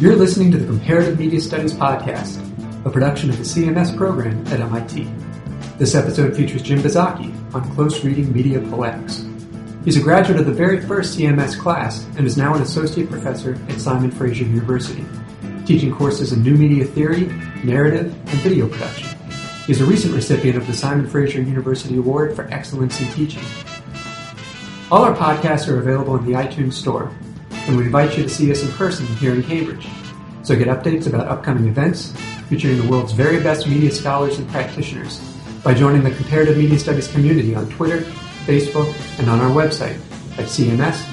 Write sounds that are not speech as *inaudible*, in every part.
You're listening to the Comparative Media Studies Podcast, a production of the CMS program at MIT. This episode features Jim Bizzocchi on close reading media poetics. He's a graduate of the very first CMS class and is now an associate professor at Simon Fraser University, teaching courses in new media theory, narrative, and video production. He's a recent recipient of the Simon Fraser University Award for Excellence in Teaching. All our podcasts are available in the iTunes Store, and we invite you to see us in person here in Cambridge. So get updates about upcoming events featuring the world's very best media scholars and practitioners by joining the Comparative Media Studies community on Twitter, Facebook, and on our website at cms.mit.edu.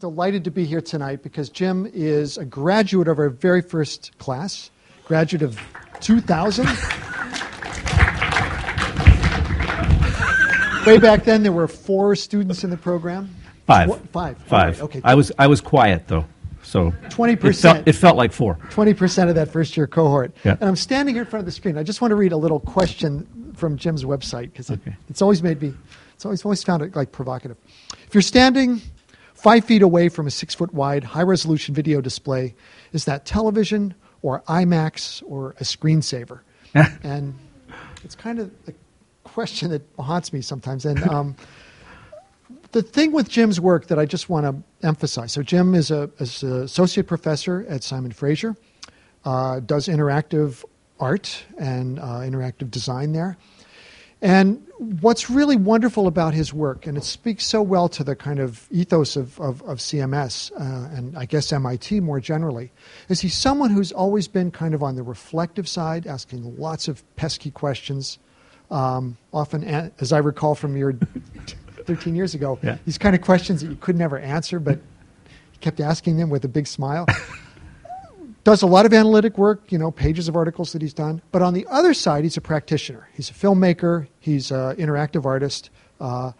delighted to be here tonight because Jim is a graduate of our very first class, graduate of 2000. *laughs* Way back then, there were four students in the program. Five. What- Five. Five. right, okay. I was I was quiet though, so 20%. It felt, it felt like four. 20% of that first year cohort. Yeah. And I'm standing here in front of the screen. I just want to read a little question from Jim's website because it, Okay. it's always made me, it's always, always found it like provocative. If you're standing five feet away from a six foot wide high resolution video display, is that television or IMAX or a screensaver? and it's kind of a question that haunts me sometimes. And *laughs* um, the thing with Jim's work that I just want to emphasize so, Jim is a is an associate professor at Simon Fraser, uh, does interactive art and uh, interactive design there. And what's really wonderful about his work, and it speaks so well to the kind of ethos of, of, of CMS uh, and I guess MIT more generally, is he's someone who's always been kind of on the reflective side, asking lots of pesky questions. Um, often, as I recall from your *laughs* 13 years ago, Yeah. these kind of questions that you could never answer, but he kept asking them with a big smile *laughs* does a lot of analytic work, you know, pages of articles that he's done. But on the other side, he's a practitioner. He's a filmmaker. He's an interactive artist. Uh,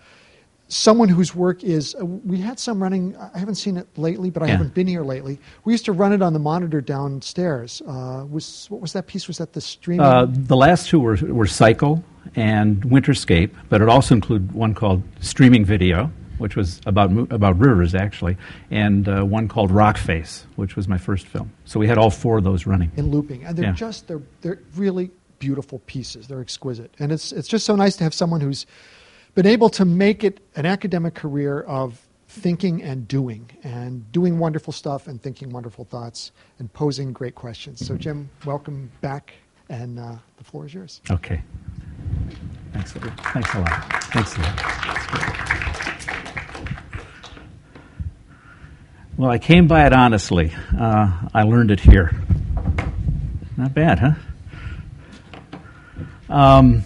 someone whose work is, uh, we had some running, I haven't seen it lately, but I Yeah. haven't been here lately. We used to run it on the monitor downstairs. Uh, was What was that piece? Was that the streaming? Uh, the last two were were Cycle and Winterscape, but it also included one called Streaming Video, which was about about rivers actually, and uh, one called Rock Face, which was my first film. So we had all four of those running. in looping, and they're Yeah. just they're they're really beautiful pieces. They're exquisite, and it's it's just so nice to have someone who's been able to make it an academic career of thinking and doing, and doing wonderful stuff, and thinking wonderful thoughts, and posing great questions. So, Jim, welcome back, and uh, the floor is yours. Okay. Thanks. a- Thanks a lot. Thanks a lot. Well, I came by it honestly. Uh, I learned it here. Not bad, huh? Um,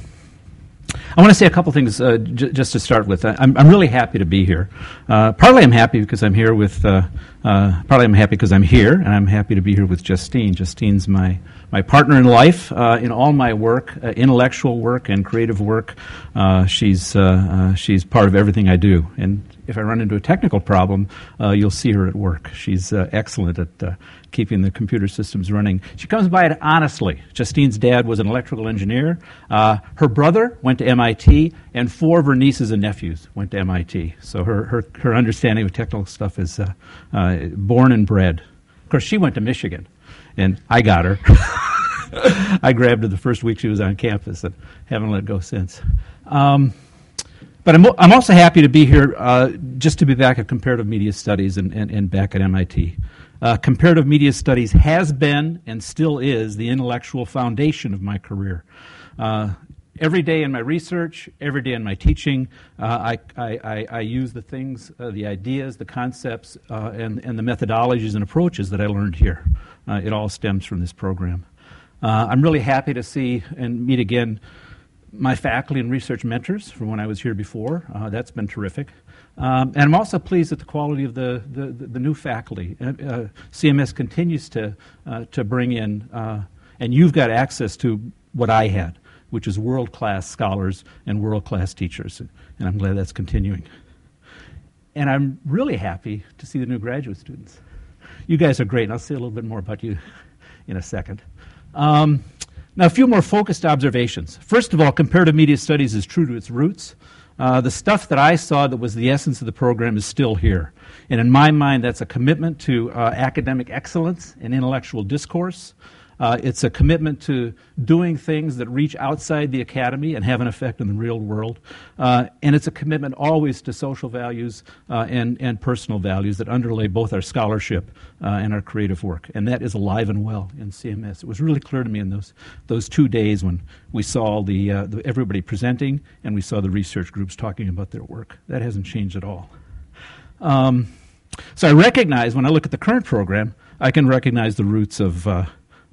I want to say a couple things uh, j- just to start with. I- I'm, I'm really happy to be here. Uh, partly I'm happy because I'm here with, uh, uh, partly I'm happy because I'm here, and I'm happy to be here with Justine. Justine's my, my partner in life uh, in all my work, uh, intellectual work and creative work. Uh, she's, uh, uh, she's part of everything I do. And if I run into a technical problem, you'll see her at work. She's excellent at keeping the computer systems running. She comes by it honestly. Justine's dad was an electrical engineer. Her brother went to MIT, and four of her nieces and nephews went to MIT. So her, her, her understanding of technical stuff is uh, born and bred. Of course, she went to Michigan, and I got her. *laughs* I grabbed her the first week she was on campus and haven't let go since. Um, but I'm, I'm also happy to be here uh, just to be back at Comparative Media Studies and, and, and back at MIT. Uh, comparative Media Studies has been and still is the intellectual foundation of my career. Uh, every day in my research, every day in my teaching, uh, I, I, I, use the things, uh, the ideas, the concepts, uh, and, and the methodologies and approaches that I learned here. Uh, it all stems from this program. Uh, I'm really happy to see and meet again my faculty and research mentors from when I was here before. Uh, that's been terrific. Um, and I'm also pleased at the quality of the, the, the, new faculty. CMS continues to, to bring in, and you've got access to what I had, which is world class scholars and world class teachers. And I'm glad that's continuing. And I'm really happy to see the new graduate students. You guys are great, and I'll say a little bit more about you in a second. Um, now, a few more focused observations. First of all, comparative media studies is true to its roots. Uh, the stuff that I saw that was the essence of the program is still here. And in my mind, that's a commitment to uh, academic excellence and intellectual discourse. Uh, it's a commitment to doing things that reach outside the academy and have an effect in the real world. Uh, and it's a commitment always to social values uh, and, and personal values that underlay both our scholarship uh, and our creative work. And that is alive and well in CMS. It was really clear to me in those, those two days when we saw the, uh, the everybody presenting and we saw the research groups talking about their work. That hasn't changed at all. Um, so I recognize when I look at the current program, I can recognize the roots of uh,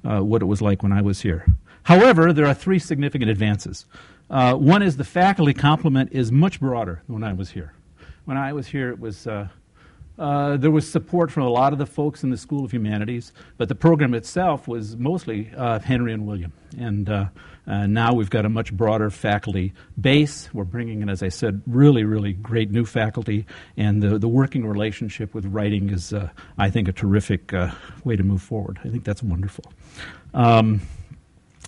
uh, what it was like when I was here. However, there are three significant advances. Uh, one is the faculty complement is much broader than when I was here. When I was here, it was uh, uh, there was support from a lot of the folks in the School of Humanities, but the program itself was mostly uh, Henry and William. And uh, uh, now we've got a much broader faculty base. We're bringing in, as I said, really, really great new faculty, and the, the working relationship with writing is, uh, I think, a terrific uh, way to move forward. I think that's wonderful. Um,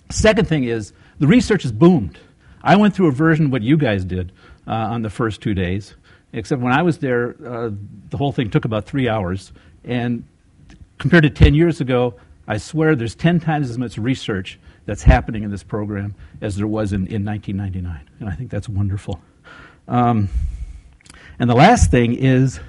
second thing is the research has boomed. I went through a version of what you guys did on the first two days except when I was there, uh, the whole thing took about three hours. And compared to 10 years ago, I swear there's 10 times as much research that's happening in this program as there was in, in 1999. And I think that's wonderful. Um, and the last thing is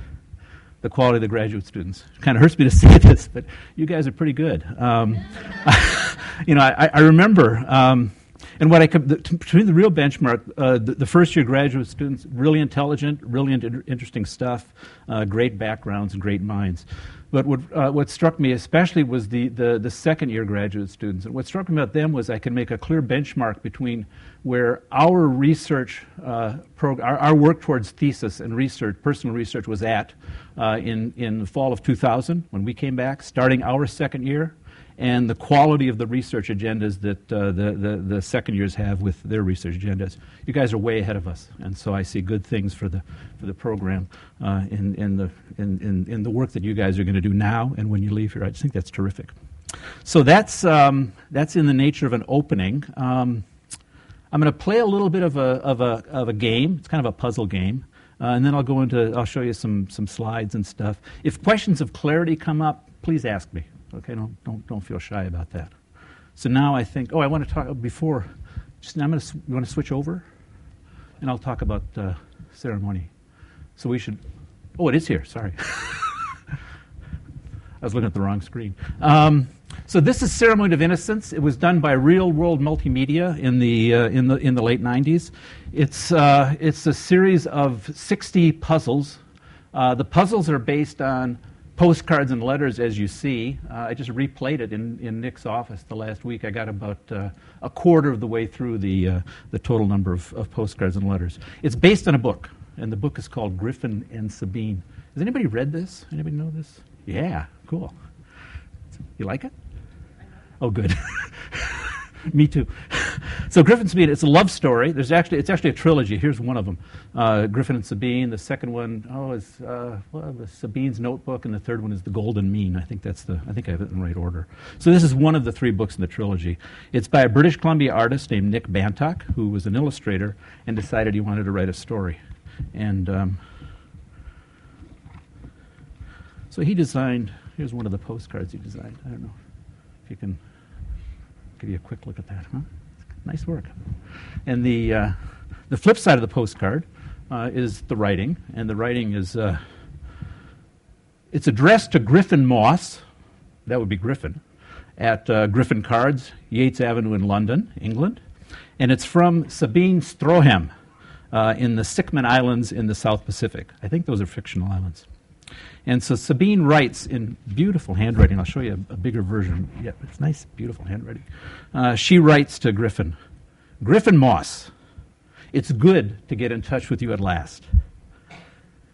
the quality of the graduate students. It kind of hurts me to *laughs* say this, but you guys are pretty good. Um, *laughs* you know, I, I remember. Um, and what I between the real benchmark, uh, the, the, first year graduate students, really intelligent, really inter- interesting stuff, uh, great backgrounds and great minds. But what, uh, what struck me especially was the, the, the, second year graduate students. And what struck me about them was I could make a clear benchmark between where our research, uh, prog- our, our, work towards thesis and research, personal research, was at uh, in, in the fall of 2000 when we came back, starting our second year, and the quality of the research agendas that uh, the, the, the, second years have with their research agendas. You guys are way ahead of us, and so I see good things for the, for the program uh, in, in, the, in, in, in, the work that you guys are going to do now and when you leave here. I just think that's terrific. So that's, um, that's in the nature of an opening. Um, I'm going to play a little bit of a, of, a, of a game. It's kind of a puzzle game. Uh, and then I'll go into, I'll show you some, some slides and stuff. If questions of clarity come up, please ask me. Okay, don't, don't, don't feel shy about that. So now I think, oh, I want to talk before, just I'm going to, you want to switch over? And I'll talk about uh, ceremony. So we should, oh, it is here, sorry. *laughs* I was looking at the wrong screen. Um, so this is Ceremony of Innocence. It was done by Real World Multimedia in the, uh, in the, in the late 90s. It's, uh, it's a series of 60 puzzles. Uh, the puzzles are based on postcards and letters, as you see. Uh, I just replayed it in, in Nick's office the last week. I got about uh, a quarter of the way through the, uh, the total number of, of, postcards and letters. It's based on a book, and the book is called Griffin and Sabine. Has anybody read this? Anybody know this? Yeah, cool. You like it? Oh, good. *laughs* *laughs* Me too. so Griffin Sabine, it's a love story. There's actually it's actually a trilogy. Here's one of them: uh, Griffin and Sabine. The second one, oh, is uh, well, Sabine's Notebook, and the third one is The Golden Mean. I think that's the I think I have it in the right order. So this is one of the three books in the trilogy. It's by a British Columbia artist named Nick Bantock, who was an illustrator and decided he wanted to write a story, and um, so he designed. Here's one of the postcards he designed. I don't know if you can give you a quick look at that, huh? Nice work. And the, uh, the flip side of the postcard uh, is the writing, and the writing is uh, it's addressed to Griffin Moss, that would be Griffin, at uh, Griffin Cards, Yates Avenue in London, England, and it's from Sabine Strohem uh, in the Sicmon Islands in the South Pacific. I think those are fictional islands. And so Sabine writes in beautiful handwriting. I'll show you a, a bigger version. Yeah, it's nice, beautiful handwriting. Uh, she writes to Griffin Griffin Moss, it's good to get in touch with you at last.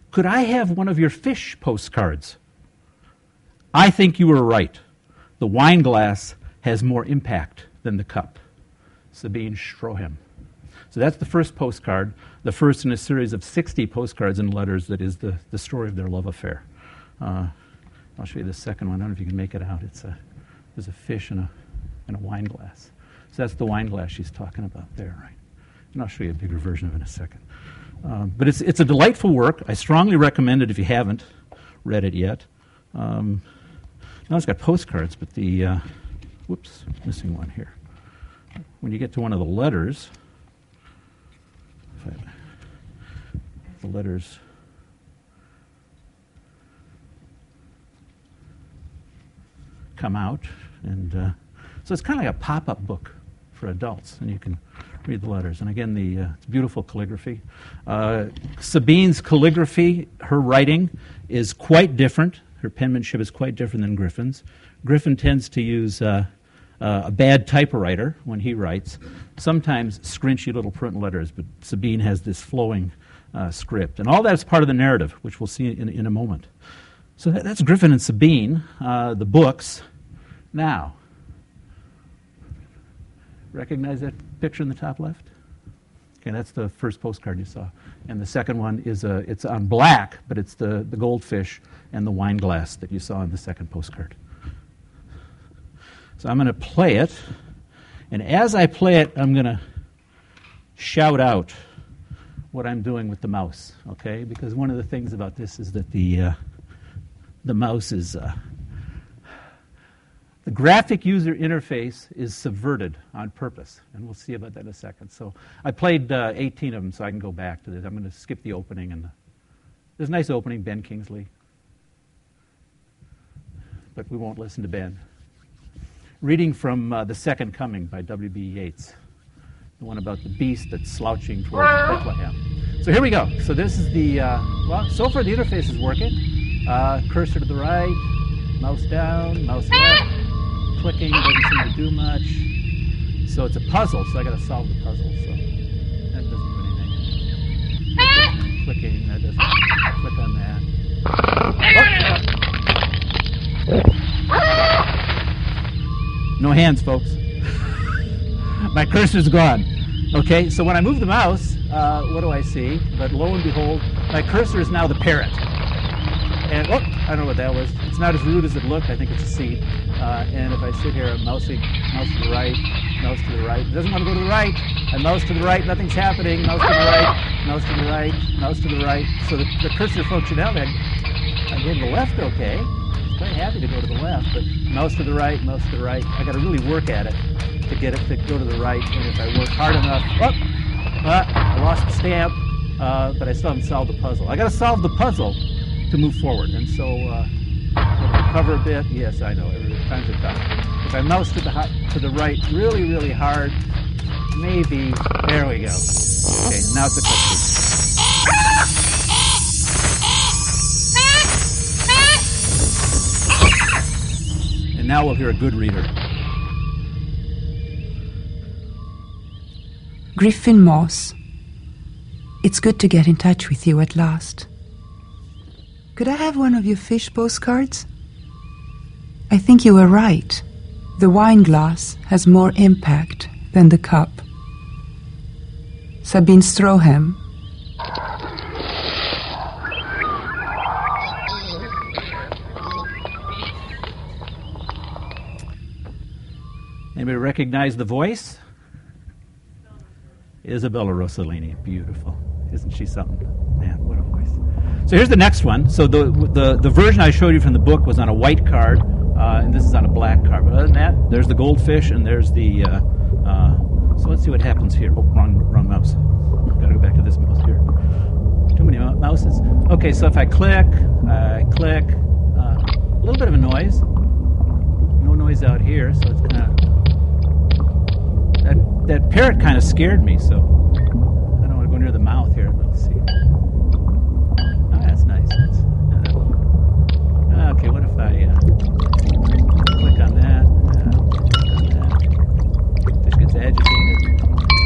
Could I have one of your fish postcards? I think you were right. The wine glass has more impact than the cup. Sabine Strohem. So that's the first postcard, the first in a series of 60 postcards and letters that is the, the story of their love affair. Uh, I'll show you the second one. I don't know if you can make it out. It's a, there's a fish and a and a wine glass. So that's the wine glass she's talking about there, right? And I'll show you a bigger version of it in a second. Um, but it's, it's a delightful work. I strongly recommend it if you haven't read it yet. Um, now it's got postcards, but the, uh, whoops, missing one here. When you get to one of the letters, the letters come out, and uh, so it's kind of like a pop-up book for adults, and you can read the letters. And again, the uh, it's beautiful calligraphy. Uh, Sabine's calligraphy, her writing, is quite different. Her penmanship is quite different than Griffin's. Griffin tends to use uh, uh a bad typewriter when he writes, sometimes scrunchy little print letters, but Sabine has this flowing uh, script. And all that is part of the narrative, which we'll see in, in a moment. So that, that's Griffin and Sabine, uh, the books. Now, recognize that picture in the top left? Okay, that's the first postcard you saw. And the second one is a, it's on black, but it's the, the goldfish and the wine glass that you saw in the second postcard. So I'm going to play it. And as I play it, I'm going to shout out what I'm doing with the mouse, okay? Because one of the things about this is that the, uh, the mouse is. Uh, the graphic user interface is subverted on purpose, and we'll see about that in a second. So I played uh, 18 of them, so I can go back to this. I'm going to skip the opening. and the, There's a nice opening, Ben Kingsley. But we won't listen to Ben. Reading from uh, The Second Coming by W.B. Yeats, the one about the beast that's slouching towards Bethlehem. So here we go. So this is the, uh, well, so far the interface is working. Uh, cursor to the right, mouse down, mouse left, clicking doesn't seem to do much. So it's a puzzle, so I got to solve the puzzle. So that doesn't do anything. clicking, that doesn't. Click on that. Oh. No hands, folks. *laughs* My cursor's gone. Okay, so when I move the mouse, uh, what do I see? But lo and behold, my cursor is now the parrot. And oh, I don't know what that was. It's not as rude as it looked. I think it's a seed. Uh, and if I sit here, I'm mousing, mouse to the right, mouse to the right. It doesn't want to go to the right. I mouse to the right, nothing's happening. Mouse to the right, mouse to the right, mouse to the right. So the, the cursor functionality, I, I gave the left okay. I'm quite happy to go to the left, but mouse to the right, mouse to the right. I got to really work at it to get it to go to the right. And if I work hard enough, oh, uh, I lost the stamp, uh, but I still haven't solved the puzzle. I got to solve the puzzle to move forward. And so uh, cover a bit. Yes, I know. Times are tough. If I mouse to the to the right really, really hard, maybe there we go. Okay, now it's a cutscene. And now we'll hear a good reader. Griffin Moss. It's good to get in touch with you at last. Could I have one of your fish postcards? I think you were right. The wine glass has more impact than the cup. Sabine Strohem. Anybody recognize the voice? Isabella Rossellini. Beautiful. Isn't she something? So here's the next one. So the, the, the version I showed you from the book was on a white card, uh, and this is on a black card. But other than that, there's the goldfish, and there's the. Uh, uh, so let's see what happens here. Oh, wrong, wrong mouse. Got to go back to this mouse here. Too many mouses. Okay, so if I click, I click, uh, a little bit of a noise. No noise out here, so it's kind of. That, that parrot kind of scared me, so I don't want to go near the mouth here. Let's see. Uh, that? Uh, click on that. Fish gets agitated.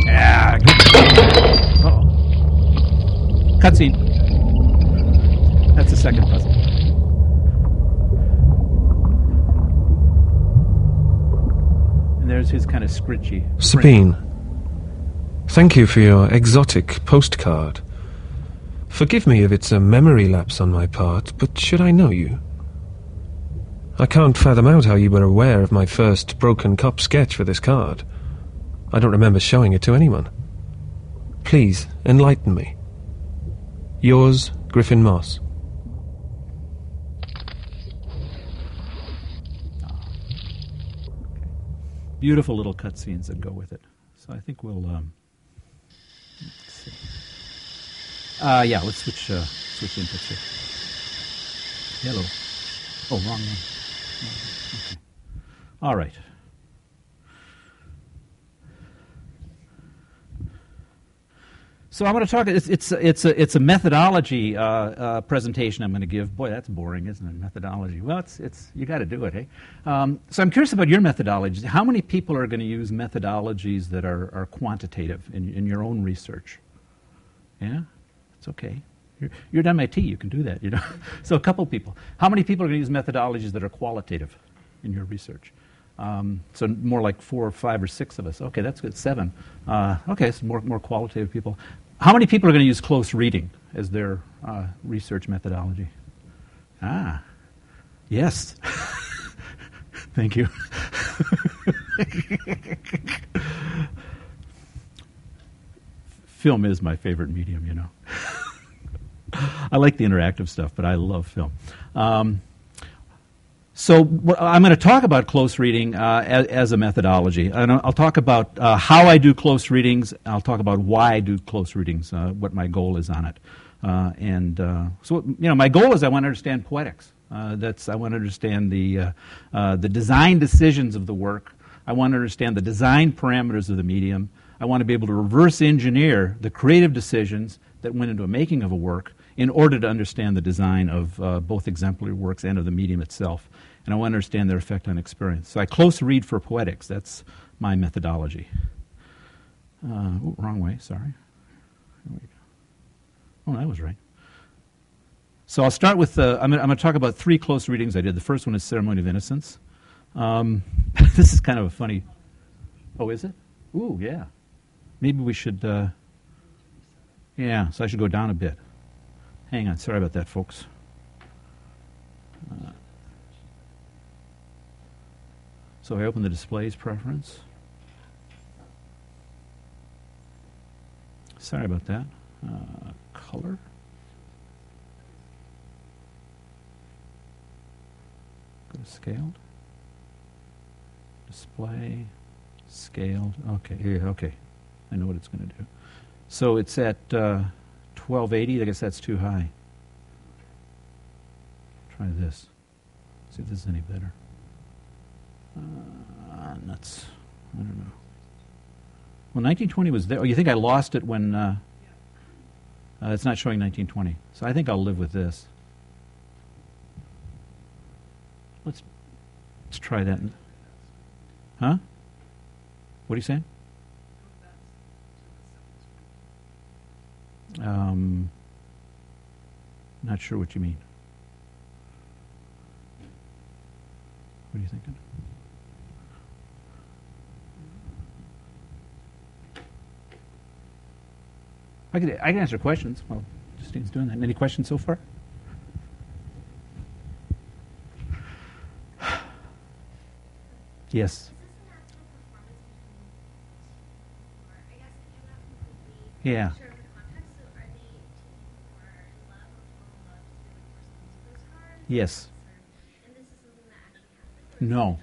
Yeah, good. Oh. Cutscene. That's the second puzzle. And there's his kind of scritchy. Sabine, thank you for your exotic postcard. Forgive me if it's a memory lapse on my part, but should I know you? I can't fathom out how you were aware of my first broken cup sketch for this card. I don't remember showing it to anyone. Please, enlighten me. Yours, Griffin Moss. Beautiful little cutscenes that go with it. So I think we'll. Um, let's see. Uh, yeah, let's switch uh, switch inputs. Hello. Oh, wrong one. *laughs* All right. So I'm going to talk. It's it's it's a it's a methodology uh, uh, presentation I'm going to give. Boy, that's boring, isn't it? Methodology. Well, it's it's you got to do it, hey. Um, so I'm curious about your methodology. How many people are going to use methodologies that are, are quantitative in, in your own research? Yeah, it's okay. You're, you're at MIT. You can do that. You know. *laughs* so a couple people. How many people are going to use methodologies that are qualitative in your research? Um, so more like four or five or six of us. Okay, that's good. Seven. Uh, okay, so more more qualitative people. How many people are going to use close reading as their uh, research methodology? Ah, yes. *laughs* Thank you. *laughs* film is my favorite medium, you know. *laughs* I like the interactive stuff, but I love film. Um, so I'm going to talk about close reading uh, as, a methodology. And I'll talk about uh, how I do close readings. I'll talk about why I do close readings, uh, what my goal is on it. Uh, and uh, so, you know, my goal is I want to understand poetics. Uh, that's I want to understand the the design decisions of the work. I want to understand the design parameters of the medium. I want to be able to reverse engineer the creative decisions that went into a making of a work in order to understand the design of both exemplary works and of the medium itself and I want to understand their effect on experience. So I close read for poetics. That's my methodology. Uh, wrong way, sorry. Oh, that was right. So I'll start with, uh, I'm going to talk about three close readings I did. The first one is Ceremony of Innocence. Um, *laughs* this is kind of a funny, oh, is it? Ooh, yeah. Maybe we should, uh, yeah, so I should go down a bit. Hang on, sorry about that, folks. Uh, so I open the displays preference. Sorry about that. Uh, color. Go to scaled. Display. Scaled. Okay, yeah, okay. I know what it's going to do. So it's at uh, 1280. I guess that's too high. Try this. See if this is any better. Uh. I don't know. Well, 1920 was there. Oh, you think I lost it when. Uh, uh, it's not showing 1920. So I think I'll live with this. Let's let's try that. Huh? What are you saying? Um, not sure what you mean. What are you thinking? I can, I can answer questions while Justine's doing that. Any questions so far? yes. Yeah. Yes. No,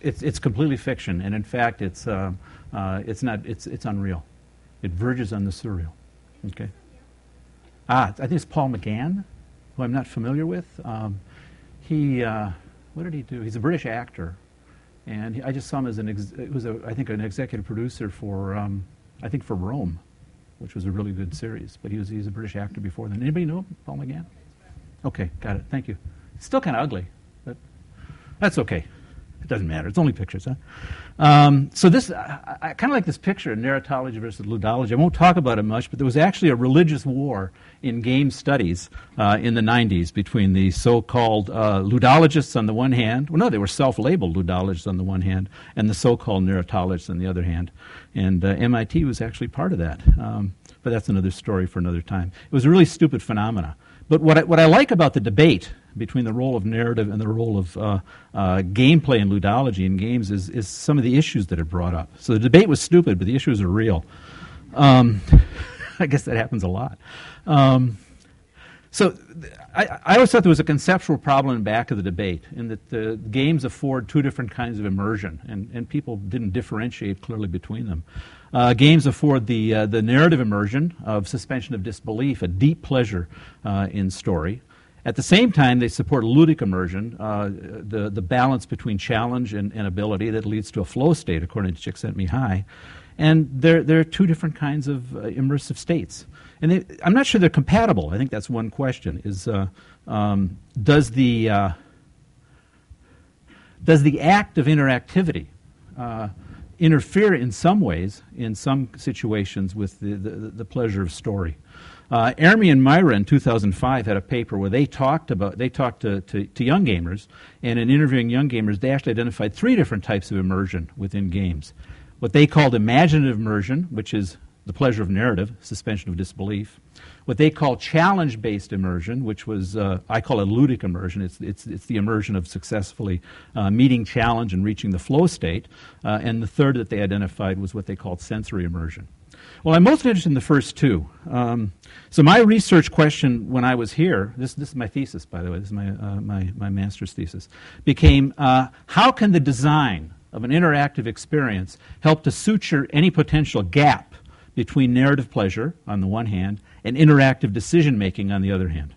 it's it's completely fiction, and in fact, it's uh, uh, it's not it's it's unreal. It verges on the surreal. Okay. Ah, I think it's Paul McGann, who I'm not familiar with. Um, he, uh, what did he do? He's a British actor, and he, I just saw him as an, ex- it was a, I think an executive producer for, um, I think for Rome, which was a really good series. But he was he's a British actor before then. Anybody know him, Paul McGann? Okay, got it. Thank you. Still kind of ugly, but that's okay. Doesn't matter. It's only pictures, huh? Um, so this, I, I kind of like this picture, narratology versus ludology. I won't talk about it much, but there was actually a religious war in game studies uh, in the 90s between the so-called uh, ludologists on the one hand, well, no, they were self-labeled ludologists on the one hand, and the so-called narratologists on the other hand. And uh, MIT was actually part of that. Um, but that's another story for another time. It was a really stupid phenomena. But what I, what I like about the debate between the role of narrative and the role of uh, uh, gameplay and ludology in games is, is some of the issues that are brought up. So the debate was stupid, but the issues are real. Um, *laughs* I guess that happens a lot. Um, so I, I, always thought there was a conceptual problem in back of the debate, in that the games afford two different kinds of immersion, and, and people didn't differentiate clearly between them. Uh, games afford the, uh, the narrative immersion of suspension of disbelief, a deep pleasure uh, in story. At the same time, they support ludic immersion, uh, the, the balance between challenge and, and, ability that leads to a flow state, according to Csikszentmihalyi. And there, there are two different kinds of uh, immersive states. And they, I'm not sure they're compatible. I think that's one question. Is uh, um, does the does the act of interactivity interfere in some ways, in some situations, with the, the, the pleasure of story. Uh, Ermi and Mäyrä in 2005 had a paper where they talked about they talked to, to, to, young gamers, and in interviewing young gamers, they actually identified three different types of immersion within games. What they called imaginative immersion, which is the pleasure of narrative, suspension of disbelief what they call challenge based immersion, which was, uh, I call it ludic immersion. It's, it's, it's the immersion of successfully uh, meeting challenge and reaching the flow state. Uh, and the third that they identified was what they called sensory immersion. Well, I'm most interested in the first two. Um, so, my research question when I was here this, this is my thesis, by the way, this is my, uh, my, my master's thesis became uh, how can the design of an interactive experience help to suture any potential gap between narrative pleasure on the one hand and interactive decision making on the other hand.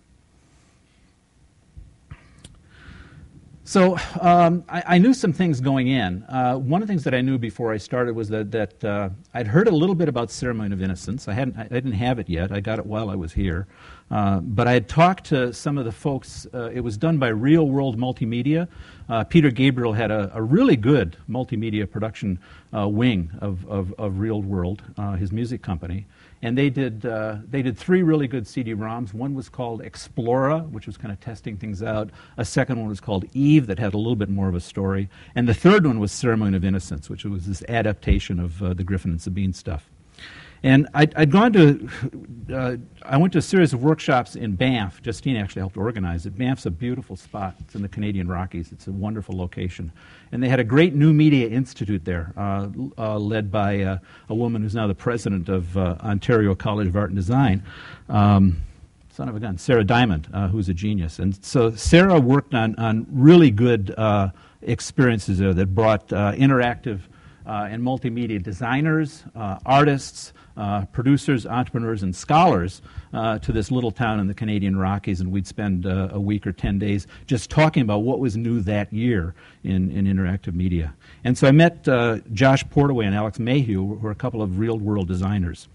So um, I, I, knew some things going in. Uh, one of the things that I knew before I started was that, that uh, I'd heard a little bit about Ceremony of Innocence. I, hadn't, I didn't have it yet. I got it while I was here. Uh, but I had talked to some of the folks. Uh, it was done by Real World Multimedia. Uh, Peter Gabriel had a, a, really good multimedia production uh, wing of, of, of, Real World, his music company and they did uh, they did three really good CD-ROMs. One was called Xplora, which was kind of testing things out. A second one was called Eve, that had a little bit more of a story, and the third one was Ceremony of Innocence, which was this adaptation of uh, the Griffin and Sabine stuff. And I'd, I'd gone to, uh, I went to a series of workshops in Banff. Justine actually helped organize it. Banff's a beautiful spot. It's in the Canadian Rockies. It's a wonderful location. And they had a great new media institute there, uh, uh, led by uh, a woman who's now the president of uh, Ontario College of Art and Design. Um, son of a gun, Sarah Diamond, uh, who's a genius. And so Sarah worked on, on really good experiences there that brought interactive and multimedia designers, artists, uh, producers, entrepreneurs, and scholars uh, to this little town in the Canadian Rockies, and we'd spend uh, a week or 10 days just talking about what was new that year in, in interactive media. And so I met uh, Josh Portway and Alex Mayhew, who are a couple of real world designers.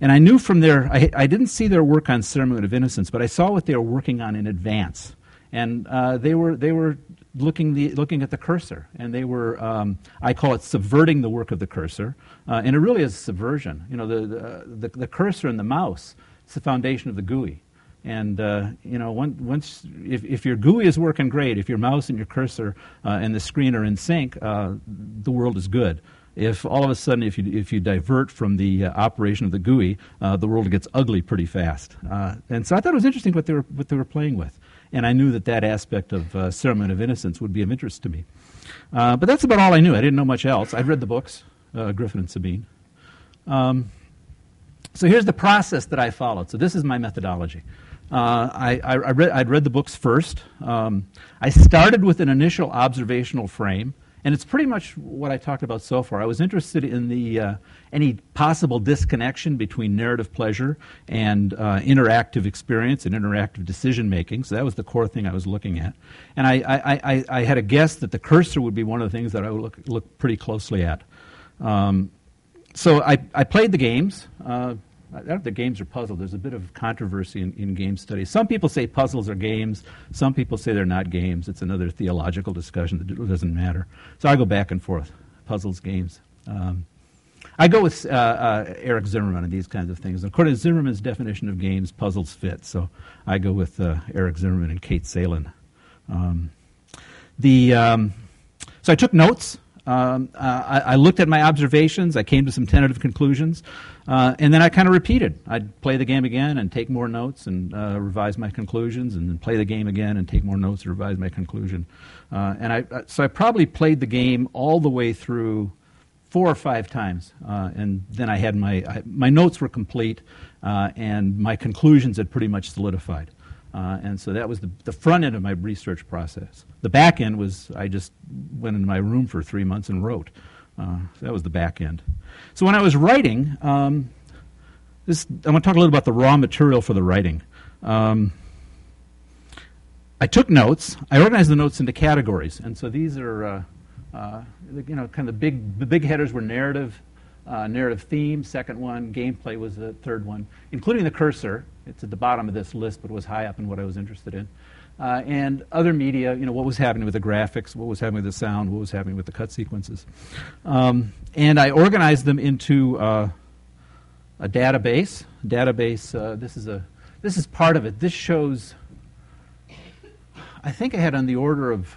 And I knew from their, I, I didn't see their work on Ceremony of Innocence, but I saw what they were working on in advance. And uh, they, were, they were looking, the, looking at the cursor, and they were, um, I call it subverting the work of the cursor, uh, and it really is subversion. You know, the, the, the, cursor and the mouse is the foundation of the GUI. And, uh, you know, once, if, if your GUI is working great, if your mouse and your cursor uh, and the screen are in sync, uh, the world is good. If all of a sudden, if you, if you divert from the uh, operation of the GUI, uh, the world gets ugly pretty fast. and so I thought it was interesting what they were, what they were playing with and I knew that that aspect of Ceremony of Innocence would be of interest to me. But that's about all I knew. I didn't know much else. I'd read the books, uh, Griffin and Sabine. Um, so here's the process that I followed. So this is my methodology. Uh, I, I, I read, I'd read the books first. Um, I started with an initial observational frame. And it's pretty much what I talked about so far. I was interested in the uh, any possible disconnection between narrative pleasure and uh, interactive experience and interactive decision making. So that was the core thing I was looking at. And I, I, I, I had a guess that the cursor would be one of the things that I would look, look pretty closely at. Um, so I, I played the games. Uh, the games are puzzles. There's a bit of controversy in, in game studies. Some people say puzzles are games. Some people say they're not games. It's another theological discussion that doesn't matter. So I go back and forth. Puzzles, games. Um, I go with uh, uh, Eric Zimmerman and these kinds of things. According to Zimmerman's definition of games, puzzles fit. So I go with uh, Eric Zimmerman and Kate Salen. Um, the, um, so I took notes Um, uh, I, I, looked at my observations. I came to some tentative conclusions, uh, and then I kind of repeated. I'd play the game again and take more notes and uh, revise my conclusions, and then play the game again and take more notes and revise my conclusion. Uh, and I, uh, so I probably played the game all the way through four or five times, uh, and then I had my I, my notes were complete, and my conclusions had pretty much solidified. Uh, and so that was the, the front end of my research process. The back end was I just went into my room for three months and wrote. Uh, that was the back end. So when I was writing, um, this, I want to talk a little about the raw material for the writing. Um, I took notes. I organized the notes into categories, and so these are, uh, uh, you know, kind of the big. The big headers were narrative, uh, narrative theme. Second one, gameplay was the third one, including the cursor. It's at the bottom of this list, but was high up in what I was interested in. Uh, and other media, you know, what was happening with the graphics, what was happening with the sound, what was happening with the cut sequences. Um, and I organized them into uh, a database. Database. Uh, this is a. This is part of it. This shows. I think I had on the order of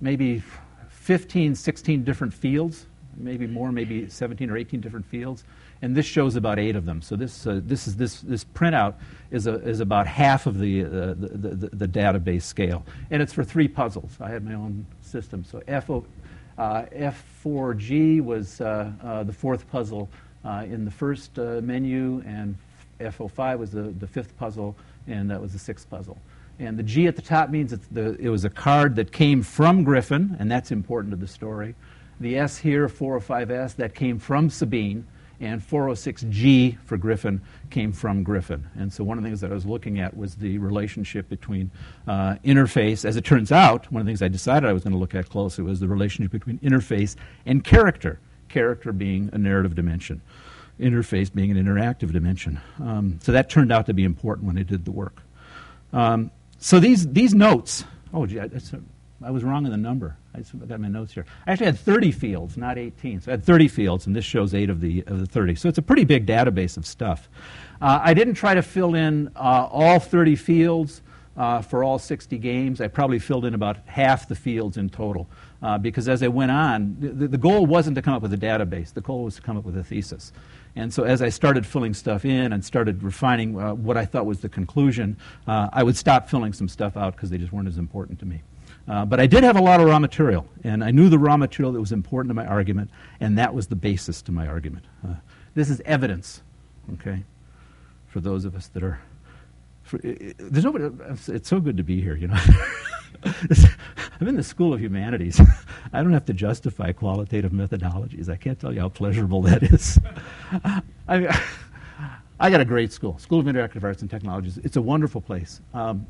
maybe 15, 16 different fields, maybe more, maybe 17 or 18 different fields and this shows about eight of them. So this, uh, this, is, this, this printout is, a, is about half of the, uh, the, the, the, database scale. And it's for three puzzles. I had my own system. So FO, uh, F4G was uh, uh, the fourth puzzle uh, in the first menu, and F05 was the, the fifth puzzle, and that was the sixth puzzle. And the G at the top means the, it was a card that came from Griffin, and that's important to the story. The S here, 405S, that came from Sabine and 406G for Griffin came from Griffin. And so one of the things that I was looking at was the relationship between uh, interface. As it turns out, one of the things I decided I was going to look at closely was the relationship between interface and character, character being a narrative dimension, interface being an interactive dimension. Um, so that turned out to be important when I did the work. Um, so these, these notes, oh, gee, I, I was wrong in the number. I got my notes here. I actually had 30 fields, not 18. So I had 30 fields, and this shows eight of the, of the 30. So it's a pretty big database of stuff. Uh, I didn't try to fill in uh, all 30 fields uh, for all 60 games. I probably filled in about half the fields in total. Uh, because as I went on, the, the goal wasn't to come up with a database. The goal was to come up with a thesis. And so as I started filling stuff in and started refining uh, what I thought was the conclusion, uh, I would stop filling some stuff out because they just weren't as important to me. Uh, but I did have a lot of raw material, and I knew the raw material that was important to my argument, and that was the basis to my argument. Uh, this is evidence, okay, for those of us that are. For, there's nobody. It's so good to be here, you know. *laughs* I'm in the School of Humanities. *laughs* I don't have to justify qualitative methodologies. I can't tell you how pleasurable that is. *laughs* I, I got a great school, School of Interactive Arts and Technologies. It's a wonderful place. Um,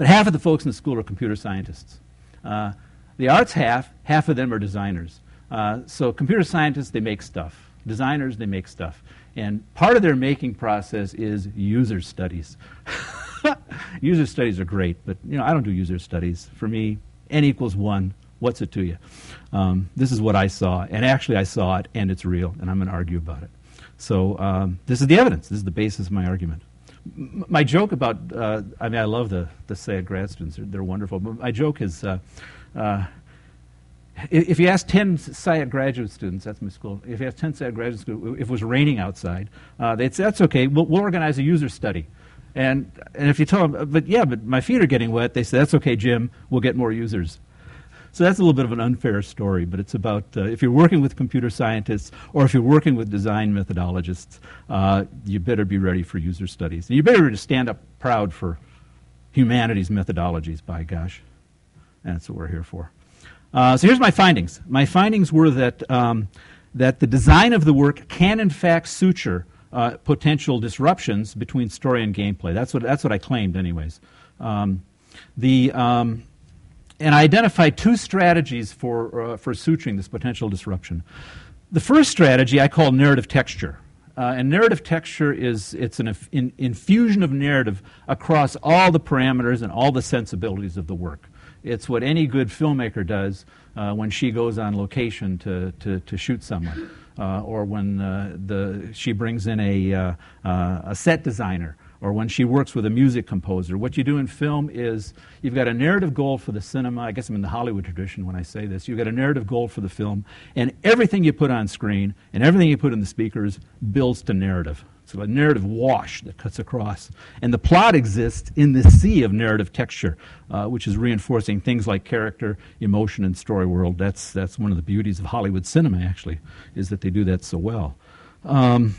but half of the folks in the school are computer scientists. Uh, the arts half, half of them are designers. Uh, so computer scientists, they make stuff. Designers, they make stuff. And part of their making process is user studies. *laughs* user studies are great, but you know I don't do user studies. For me, n equals one. What's it to you? Um, this is what I saw, and actually I saw it, and it's real, and I'm going to argue about it. So um, this is the evidence. This is the basis of my argument my joke about, uh, I mean, I love the, the SAG grad students, they're, they're wonderful. But my joke is uh, uh, if you ask 10 SIAT graduate students, that's my school, if you ask 10 SIAT graduate students, if it was raining outside, uh, they'd say, that's okay, we'll, we'll, organize a user study. And, and if you tell them, but yeah, but my feet are getting wet, they say, that's okay, Jim, we'll get more users. So that's a little bit of an unfair story, but it's about uh, if you're working with computer scientists or if you're working with design methodologists, uh, you better be ready for user studies. And you better be stand up proud for humanities methodologies, by gosh. And that's what we're here for. Uh, so here's my findings. My findings were that, um, that the design of the work can, in fact, suture uh, potential disruptions between story and gameplay. That's what, that's what I claimed, anyways. Um, the, um, and I identify two strategies for, uh, for suturing this potential disruption. The first strategy I call narrative texture. Uh, and narrative texture is it's an in, infusion of narrative across all the parameters and all the sensibilities of the work. It's what any good filmmaker does uh, when she goes on location to, to, to shoot someone, uh, or when uh, the, she brings in a, uh, a set designer, or when she works with a music composer. What you do in film is you've got a narrative goal for the cinema. I guess I'm in the Hollywood tradition when I say this. You've got a narrative goal for the film, and everything you put on screen and everything you put in the speakers builds to narrative. So a narrative wash that cuts across. And the plot exists in the sea of narrative texture, uh, which is reinforcing things like character, emotion, and story world. That's, that's one of the beauties of Hollywood cinema, actually, is that they do that so well. Um,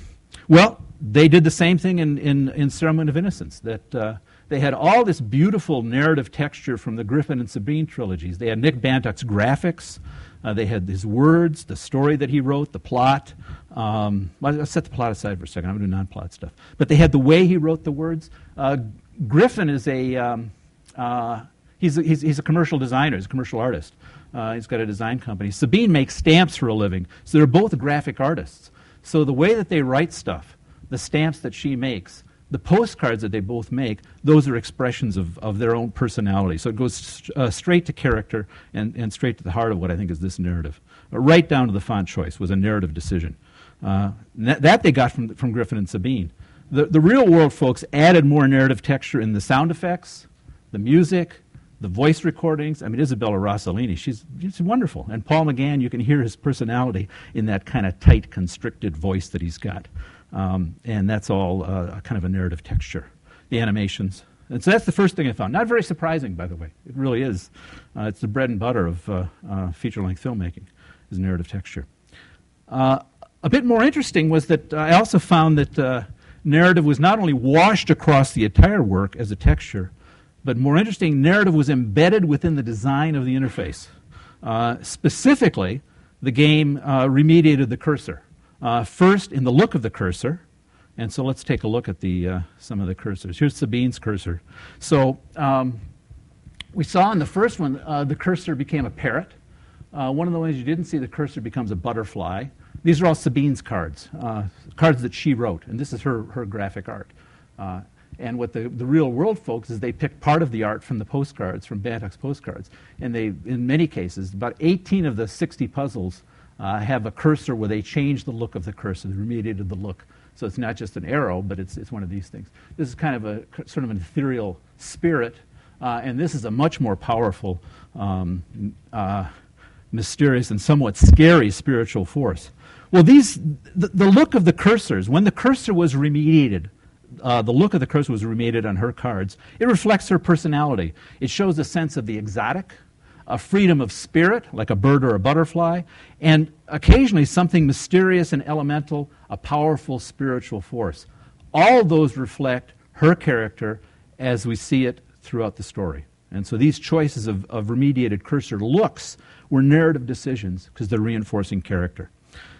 well, they did the same thing in, in, in Ceremony of Innocence, that uh, they had all this beautiful narrative texture from the Griffin and Sabine trilogies. They had Nick Bantock's graphics, uh, they had his words, the story that he wrote, the plot. Um, I'll set the plot aside for a second. I'm going to do non plot stuff. But they had the way he wrote the words. Uh, Griffin is a. Um, uh, he's, a, he's, he's a commercial designer, he's a commercial artist. Uh, he's got a design company. Sabine makes stamps for a living, so they're both graphic artists. So the way that they write stuff, the stamps that she makes, the postcards that they both make, those are expressions of, of their own personality. So it goes uh, straight to character and, and straight to the heart of what I think is this narrative. Uh, right down to the font choice was a narrative decision. Uh, that, that, they got from, from Griffin and Sabine. The, the real world folks added more narrative texture in the sound effects, the music, the voice recordings. I mean, Isabella Rossellini, she's, she's wonderful. And Paul McGann, you can hear his personality in that kind of tight, constricted voice that he's got. Um, and that's all uh, kind of a narrative texture. The animations. And so that's the first thing I found. Not very surprising, by the way. It really is. Uh, it's the bread and butter of uh, uh feature length filmmaking, is narrative texture. Uh, a bit more interesting was that I also found that uh, narrative was not only washed across the entire work as a texture, but more interesting, narrative was embedded within the design of the interface. specifically, the game remediated the cursor. Uh, first, in the look of the cursor, and so let's take a look at the, uh, some of the cursors. Here's Sabine's cursor. So um, we saw in the first one uh, the cursor became a parrot. Uh, one of the ways you didn't see the cursor becomes a butterfly. These are all Sabine's cards, uh, cards that she wrote, and this is her, her graphic art. And what the, the real world folks is they pick part of the art from the postcards, from Bantock's postcards. And they, in many cases, about 18 of the 60 puzzles uh, have a cursor where they change the look of the cursor, they remediated the look. So it's not just an arrow, but it's, it's one of these things. This is kind of a sort of an ethereal spirit, uh, and this is a much more powerful, um, uh, mysterious, and somewhat scary spiritual force. Well, these, the, the, look of the cursors, when the cursor was remediated, uh, the look of the cursor was remediated on her cards, it reflects her personality. It shows a sense of the exotic, a freedom of spirit, like a bird or a butterfly, and occasionally something mysterious and elemental, a powerful spiritual force. All those reflect her character as we see it throughout the story. And so these choices of, of remediated cursor looks were narrative decisions because they're reinforcing character.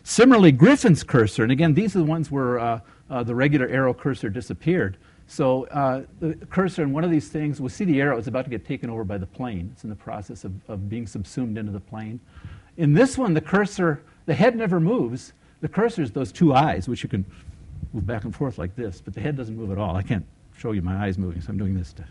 Similarly, Griffin's cursor, and again, these are the ones where uh, uh, the regular arrow cursor disappeared. So uh, the cursor in one of these things, we'll see the arrow is about to get taken over by the plane. It's in the process of, of being subsumed into the plane. In this one, the cursor, the head never moves. The cursor is those two eyes, which you can move back and forth like this, but the head doesn't move at all. I can't show you my eyes moving, so I'm doing this to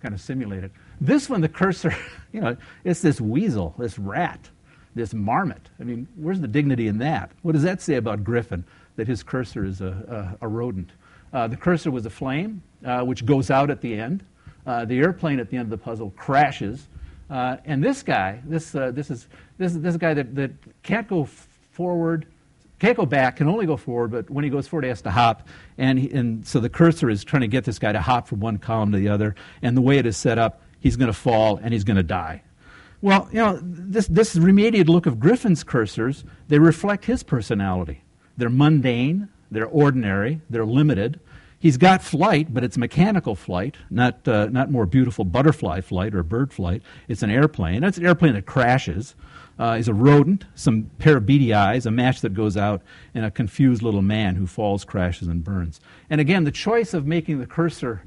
kind of simulate it. This one, the cursor, *laughs* you know, it's this weasel, this rat, this marmot. I mean, where's the dignity in that? What does that say about Griffin, that his cursor is a, a, a rodent? Uh, the cursor was a flame, uh, which goes out at the end. Uh, the airplane at the end of the puzzle crashes. Uh, and this guy, this, uh, this, is, this, this guy that, that can't go forward, can't go back, can only go forward, but when he goes forward, he has to hop. And, he, and so the cursor is trying to get this guy to hop from one column to the other. And the way it is set up, he's going to fall and he's going to die. Well, you know, this, this remediated look of Griffin's cursors, they reflect his personality. They're mundane, they're ordinary, they're limited. He's got flight, but it's mechanical flight, not, uh, not more beautiful butterfly flight or bird flight. It's an airplane. It's an airplane that crashes. Uh, he's a rodent, some pair of beady eyes, a match that goes out, and a confused little man who falls, crashes, and burns. And again, the choice of making the cursor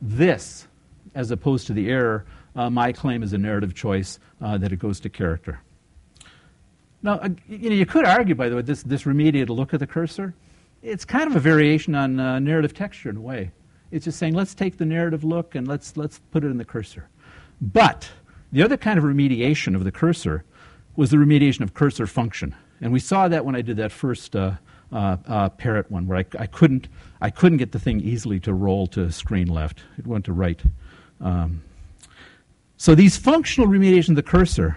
this as opposed to the error, uh, my claim is a narrative choice uh, that it goes to character. Now, you, know, you could argue, by the way, this, this remediated look at the cursor it's kind of a variation on uh, narrative texture in a way. It's just saying, let's take the narrative look and let's, let's put it in the cursor. But the other kind of remediation of the cursor was the remediation of cursor function. And we saw that when I did that first uh, uh, uh, parrot one where I, I, couldn't, I couldn't get the thing easily to roll to screen left. It went to right. Um, so these functional remediations of the cursor,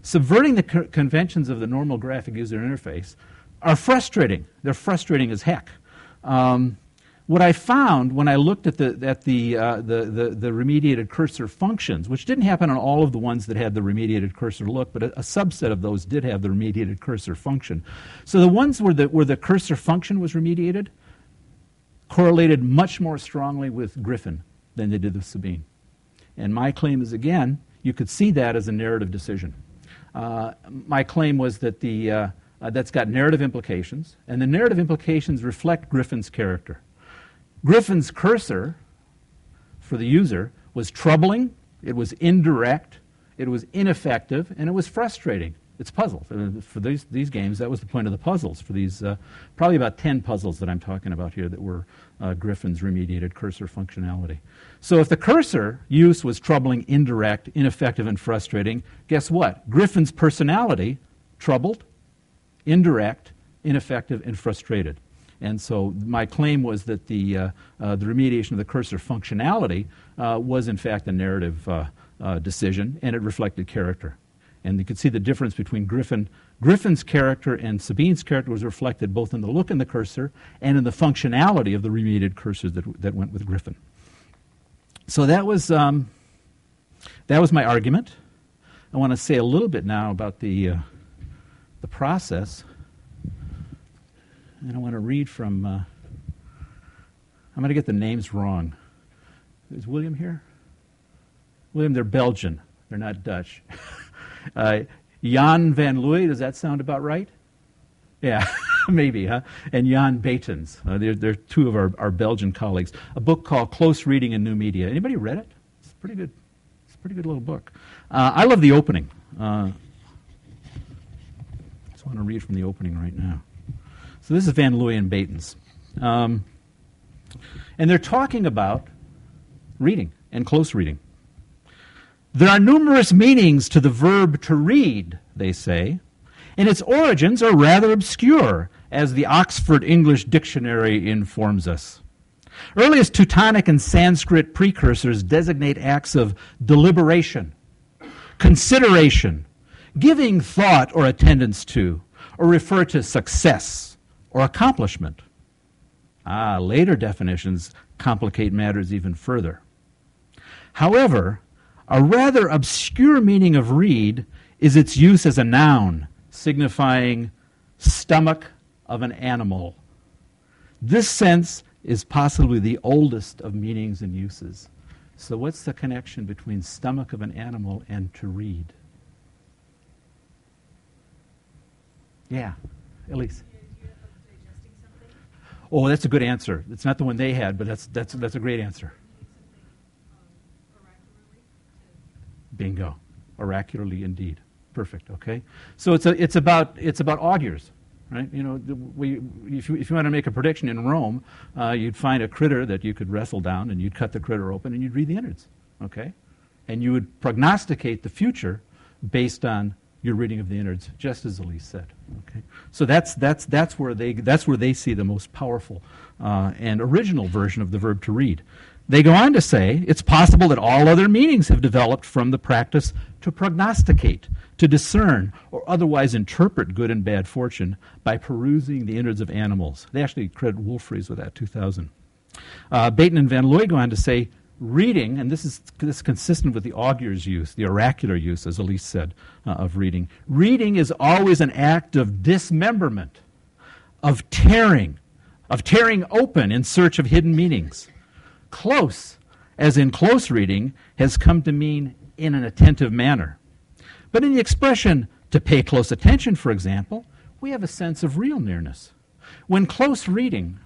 subverting the co- conventions of the normal graphic user interface, are frustrating. They're frustrating as heck. Um, what I found when I looked at the at the, uh, the, the, the remediated cursor functions, which didn't happen on all of the ones that had the remediated cursor look, but a, a, subset of those did have the remediated cursor function. So the ones where the where the cursor function was remediated correlated much more strongly with Griffin than they did with Sabine. And my claim is again, you could see that as a narrative decision. Uh, my claim was that the uh, uh, that's got narrative implications, and the narrative implications reflect Griffin's character. Griffin's cursor for the user was troubling, it was indirect, it was ineffective, and it was frustrating. It's puzzles. Uh, for these, these games, that was the point of the puzzles. For these, uh, probably about 10 puzzles that I'm talking about here that were uh, Griffin's remediated cursor functionality. So if the cursor use was troubling, indirect, ineffective, and frustrating, guess what? Griffin's personality, troubled, indirect, ineffective, and frustrated. And so my claim was that the, uh, uh, the remediation of the cursor functionality uh, was, in fact, a narrative uh, uh, decision, and it reflected character. And you could see the difference between Griffin. Griffin's character and Sabine's character was reflected both in the look in the cursor and in the functionality of the remediated cursors that, that went with Griffin. So that was, um, that was my argument. I want to say a little bit now about the, uh, the process. And I want to read from, uh, I'm going to get the names wrong. Is William here? William, they're Belgian. They're not Dutch. *laughs* uh, Jan van Looy, does that sound about right? Yeah, *laughs* maybe, huh? And Jan Baetens. Uh, they're, they're two of our, our Belgian colleagues. A book called Close Reading in New Media. Anybody read it? It's pretty good. It's a pretty good little book. Uh, I love the opening. Uh, just want to read from the opening right now. So this is Van Looy and. Um, and they're talking about reading and close reading. There are numerous meanings to the verb to read, they say, and its origins are rather obscure, as the Oxford English Dictionary informs us. Earliest Teutonic and Sanskrit precursors designate acts of deliberation, consideration, giving thought or attendance to, or refer to success or accomplishment. Ah, later definitions complicate matters even further. However, a rather obscure meaning of read is its use as a noun, signifying stomach of an animal. This sense is possibly the oldest of meanings and uses. So, what's the connection between stomach of an animal and to read? Yeah, Elise. Oh, that's a good answer. It's not the one they had, but that's, that's, that's a great answer. Bingo. Oracularly indeed. Perfect, okay? So it's, a, it's, about, it's about augurs, right? You know, we, if, you, if you want to make a prediction in Rome, uh, you'd find a critter that you could wrestle down, and you'd cut the critter open, and you'd read the innards, okay? And you would prognosticate the future based on your reading of the innards, just as Elise said. Okay, so that's that's that's where they that's where they see the most powerful uh, and original version of the verb to read. They go on to say it's possible that all other meanings have developed from the practice to prognosticate, to discern, or otherwise interpret good and bad fortune by perusing the innards of animals. They actually credit Wolfreys with that, 2000. Uh, Baetens and Van Looy go on to say reading, and this is, this is consistent with the augur's use, the oracular use, as Elise said, uh, of reading. Reading is always an act of dismemberment, of tearing, of tearing open in search of hidden meanings. Close, as in close reading, has come to mean in an attentive manner. But in the expression to pay close attention, for example, we have a sense of real nearness. When close reading,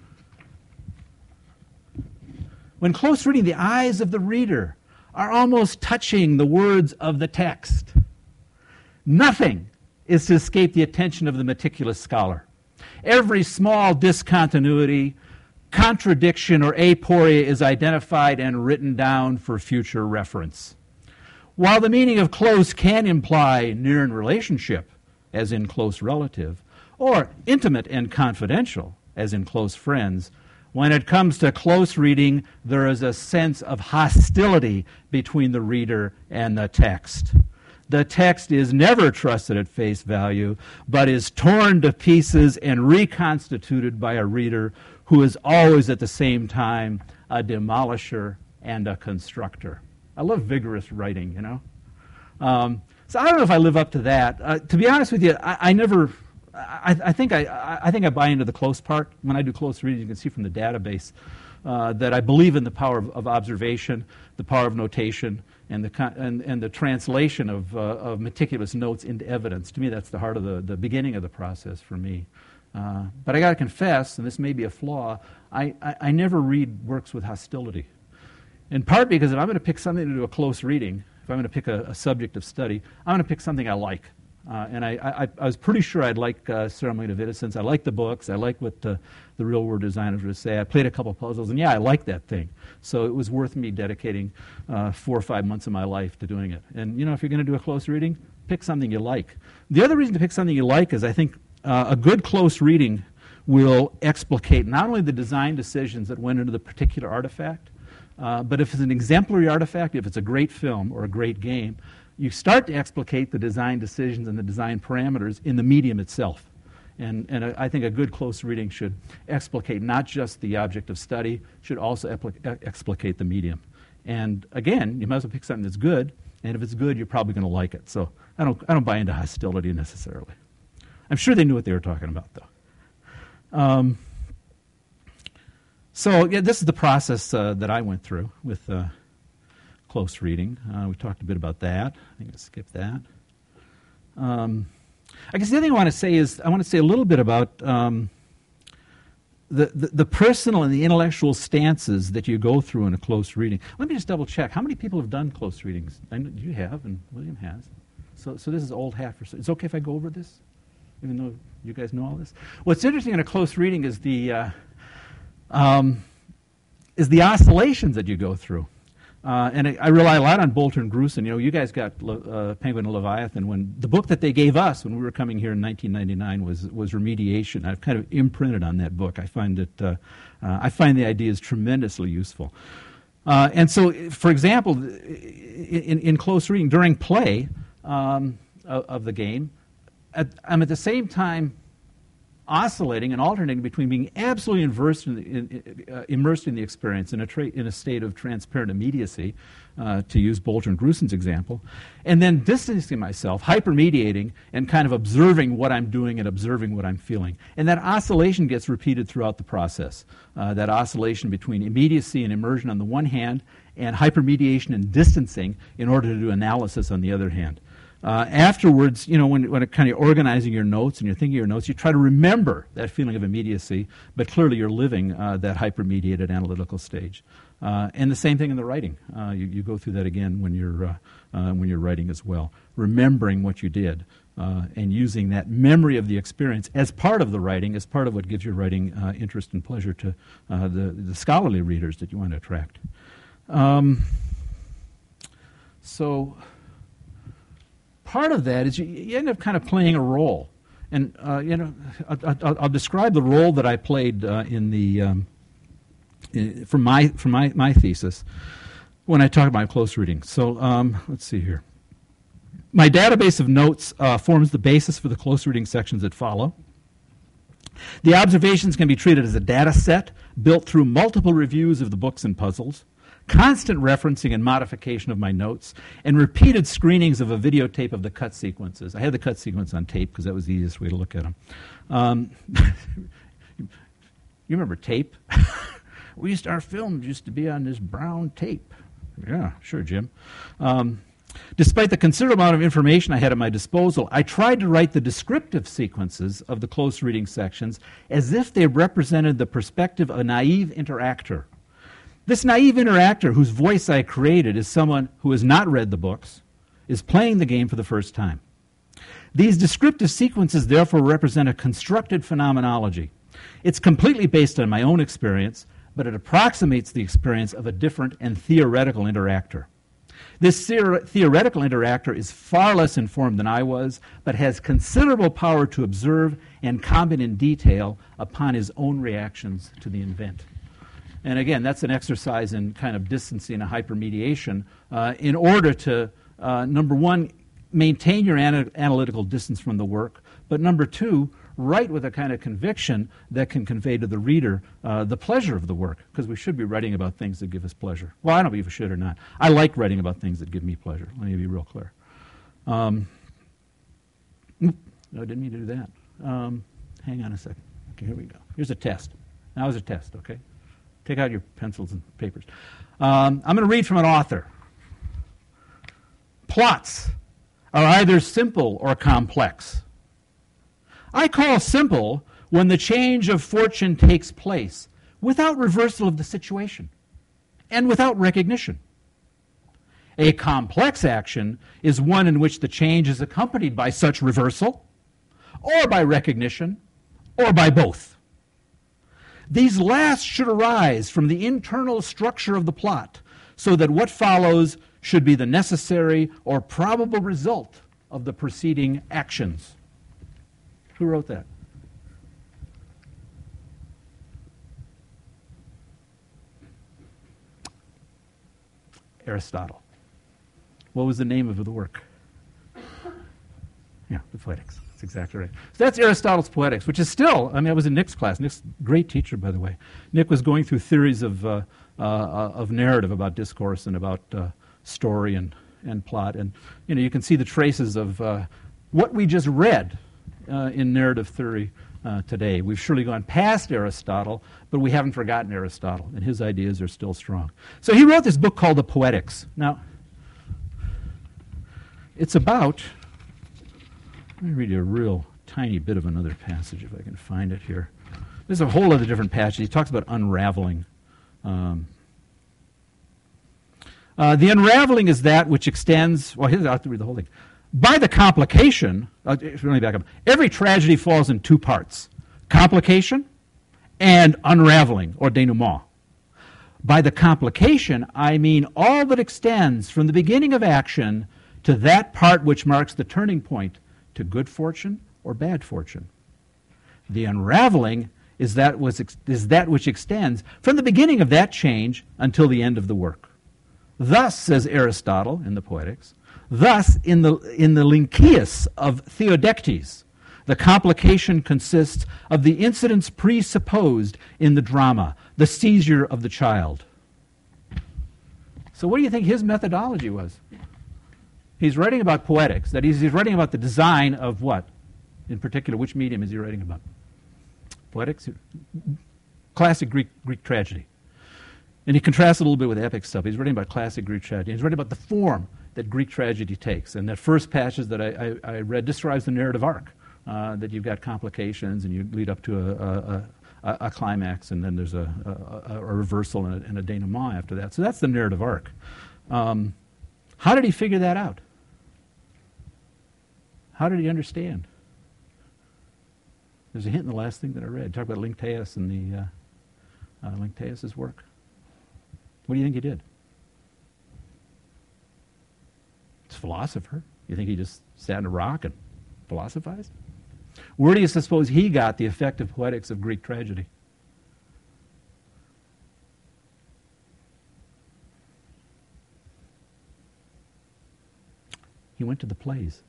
when close reading, the eyes of the reader are almost touching the words of the text. Nothing is to escape the attention of the meticulous scholar. Every small discontinuity, contradiction, or aporia is identified and written down for future reference. While the meaning of close can imply near in relationship, as in close relative, or intimate and confidential, as in close friends. When it comes to close reading, there is a sense of hostility between the reader and the text. The text is never trusted at face value, but is torn to pieces and reconstituted by a reader who is always at the same time a demolisher and a constructor. I love vigorous writing, you know. Um, so I don't know if I live up to that. Uh, to be honest with you, I, I never. I, I, think I, I think I buy into the close part. When I do close reading, you can see from the database uh, that I believe in the power of, of, observation, the power of notation, and the and, and the translation of, uh, of meticulous notes into evidence. To me, that's the heart of the, the beginning of the process for me. Uh, but I got to confess, and this may be a flaw, I, I, I never read works with hostility. In part because if I'm going to pick something to do a close reading, if I'm going to pick a, a subject of study, I'm going to pick something I like. Uh, and I, I, I, was pretty sure I'd like uh, Ceremony of Innocence. I like the books. I like what the, the real world designers would say. I played a couple puzzles, and yeah, I like that thing. So it was worth me dedicating uh, four or five months of my life to doing it. And, you know, if you're going to do a close reading, pick something you like. The other reason to pick something you like is I think uh, a good close reading will explicate not only the design decisions that went into the particular artifact, uh, but if it's an exemplary artifact, if it's a great film or a great game, you start to explicate the design decisions and the design parameters in the medium itself. And, and I think a good close reading should explicate not just the object of study, should also explicate the medium. And again, you might as well pick something that's good, and if it's good, you're probably going to like it. So I don't, I don't buy into hostility necessarily. I'm sure they knew what they were talking about, though. Um, so yeah, this is the process uh, that I went through with uh, close reading. Uh, we talked a bit about that. I think I skipped that. Um, I guess the other thing I want to say is I want to say a little bit about um, the, the, the, personal and the intellectual stances that you go through in a close reading. Let me just double check. How many people have done close readings? I know you have, and William has. So, so this is old hat for. It's okay if I go over this, even though you guys know all this. What's interesting in a close reading is the uh, um, is the oscillations that you go through. Uh, and I, I, rely a lot on Bolter and Grusin. You know, you guys got uh, Penguin and Leviathan. When the book that they gave us when we were coming here in 1999 was was Remediation. I've kind of imprinted on that book. I find it. Uh, uh I find the ideas tremendously useful. Uh, and so, for example, in, in close reading during play um, of, of, the game, at, I'm at the same time oscillating and alternating between being absolutely immersed in the, in, uh, immersed in the experience in a, tra- in a state of transparent immediacy, uh, to use Bolter and Grusin's example, and then distancing myself, hypermediating, and kind of observing what I'm doing and observing what I'm feeling. And that oscillation gets repeated throughout the process. Uh, that oscillation between immediacy and immersion on the one hand, and hypermediation and distancing in order to do analysis on the other hand. Uh, afterwards, you know, when, when it kind of organizing your notes and you're thinking your notes, you try to remember that feeling of immediacy, but clearly you're living uh, that hypermediated analytical stage. Uh, and the same thing in the writing. Uh, you, you, go through that again when you're, uh, uh, when you're writing as well. Remembering what you did and using that memory of the experience as part of the writing, as part of what gives your writing interest and pleasure to the, the scholarly readers that you want to attract. Um, so, part of that is you, you end up kind of playing a role. And, uh, you know, I, will describe the role that I played uh, in the, um, in, from, my, from my, my thesis when I talk about close reading. So um, let's see here. My database of notes uh, forms the basis for the close reading sections that follow. The observations can be treated as a data set built through multiple reviews of the books and puzzles constant referencing and modification of my notes, and repeated screenings of a videotape of the cut sequences. I had the cut sequence on tape because that was the easiest way to look at them. Um, *laughs* you remember tape? *laughs* we used to, our films used to be on this brown tape. Yeah, sure, Jim. Um, Despite the considerable amount of information I had at my disposal, I tried to write the descriptive sequences of the close reading sections as if they represented the perspective of a naive interactor this naive interactor whose voice I created is someone who has not read the books, is playing the game for the first time. These descriptive sequences therefore represent a constructed phenomenology. It's completely based on my own experience, but it approximates the experience of a different and theoretical interactor. This theoretical interactor is far less informed than I was, but has considerable power to observe and comment in detail upon his own reactions to the event. And again, that's an exercise in kind of distancing and hypermediation uh, in order to, uh, number one, maintain your ana- analytical distance from the work, but number two, write with a kind of conviction that can convey to the reader uh, the pleasure of the work, because we should be writing about things that give us pleasure. Well, I don't know if we should or not. I like writing about things that give me pleasure. Let me be real clear. Um, no, I didn't mean to do that. Um, hang on a second. Okay, here we go. Here's a test. Now is a test, okay? Take out your pencils and papers. Um, I'm going to read from an author. Plots are either simple or complex. I call simple when the change of fortune takes place without reversal of the situation and without recognition. A complex action is one in which the change is accompanied by such reversal, or by recognition, or by both. These last should arise from the internal structure of the plot, so that what follows should be the necessary or probable result of the preceding actions. Who wrote that? Aristotle. What was the name of the work? Yeah, the Poetics. That's exactly right. So that's Aristotle's Poetics, which is still, I mean, I was in Nick's class. Nick's great teacher, by the way. Nick was going through theories of, uh, uh, of narrative about discourse and about uh, story and, and plot. And, you know, you can see the traces of uh, what we just read uh, in narrative theory uh, today. We've surely gone past Aristotle, but we haven't forgotten Aristotle, and his ideas are still strong. So he wrote this book called The Poetics. Now, it's about let me read you a real tiny bit of another passage if I can find it here. There's a whole other different passage. He talks about unraveling. Um, uh, the unraveling is that which extends. Well, here's, I have to read the whole thing. By the complication, uh, let me back up. Every tragedy falls in two parts complication and unraveling, or denouement. By the complication, I mean all that extends from the beginning of action to that part which marks the turning point to good fortune or bad fortune. The unraveling is that, was, is that which extends from the beginning of that change until the end of the work. Thus, says Aristotle in the Poetics, thus in the, in the Lynceus of Theodectes, the complication consists of the incidents presupposed in the drama, the seizure of the child. So, what do you think his methodology was? He's writing about poetics. That is, he's writing about the design of what? In particular, which medium is he writing about? Poetics? Classic Greek, Greek tragedy. And he contrasts a little bit with epic stuff. He's writing about classic Greek tragedy. He's writing about the form that Greek tragedy takes. And that first passage that I, I, I read describes the narrative arc. Uh, that you've got complications and you lead up to a, a, a, a climax, and then there's a, a reversal and, and a, denouement after that. So that's the narrative arc. Um, how did he figure that out? How did he understand? There's a hint in the last thing that I read. Talk about Lynceus and the uh, uh, work. What do you think he did? A philosopher. You think he just sat in a rock and philosophized? Where do you suppose he got the effective poetics of Greek tragedy? He went to the plays.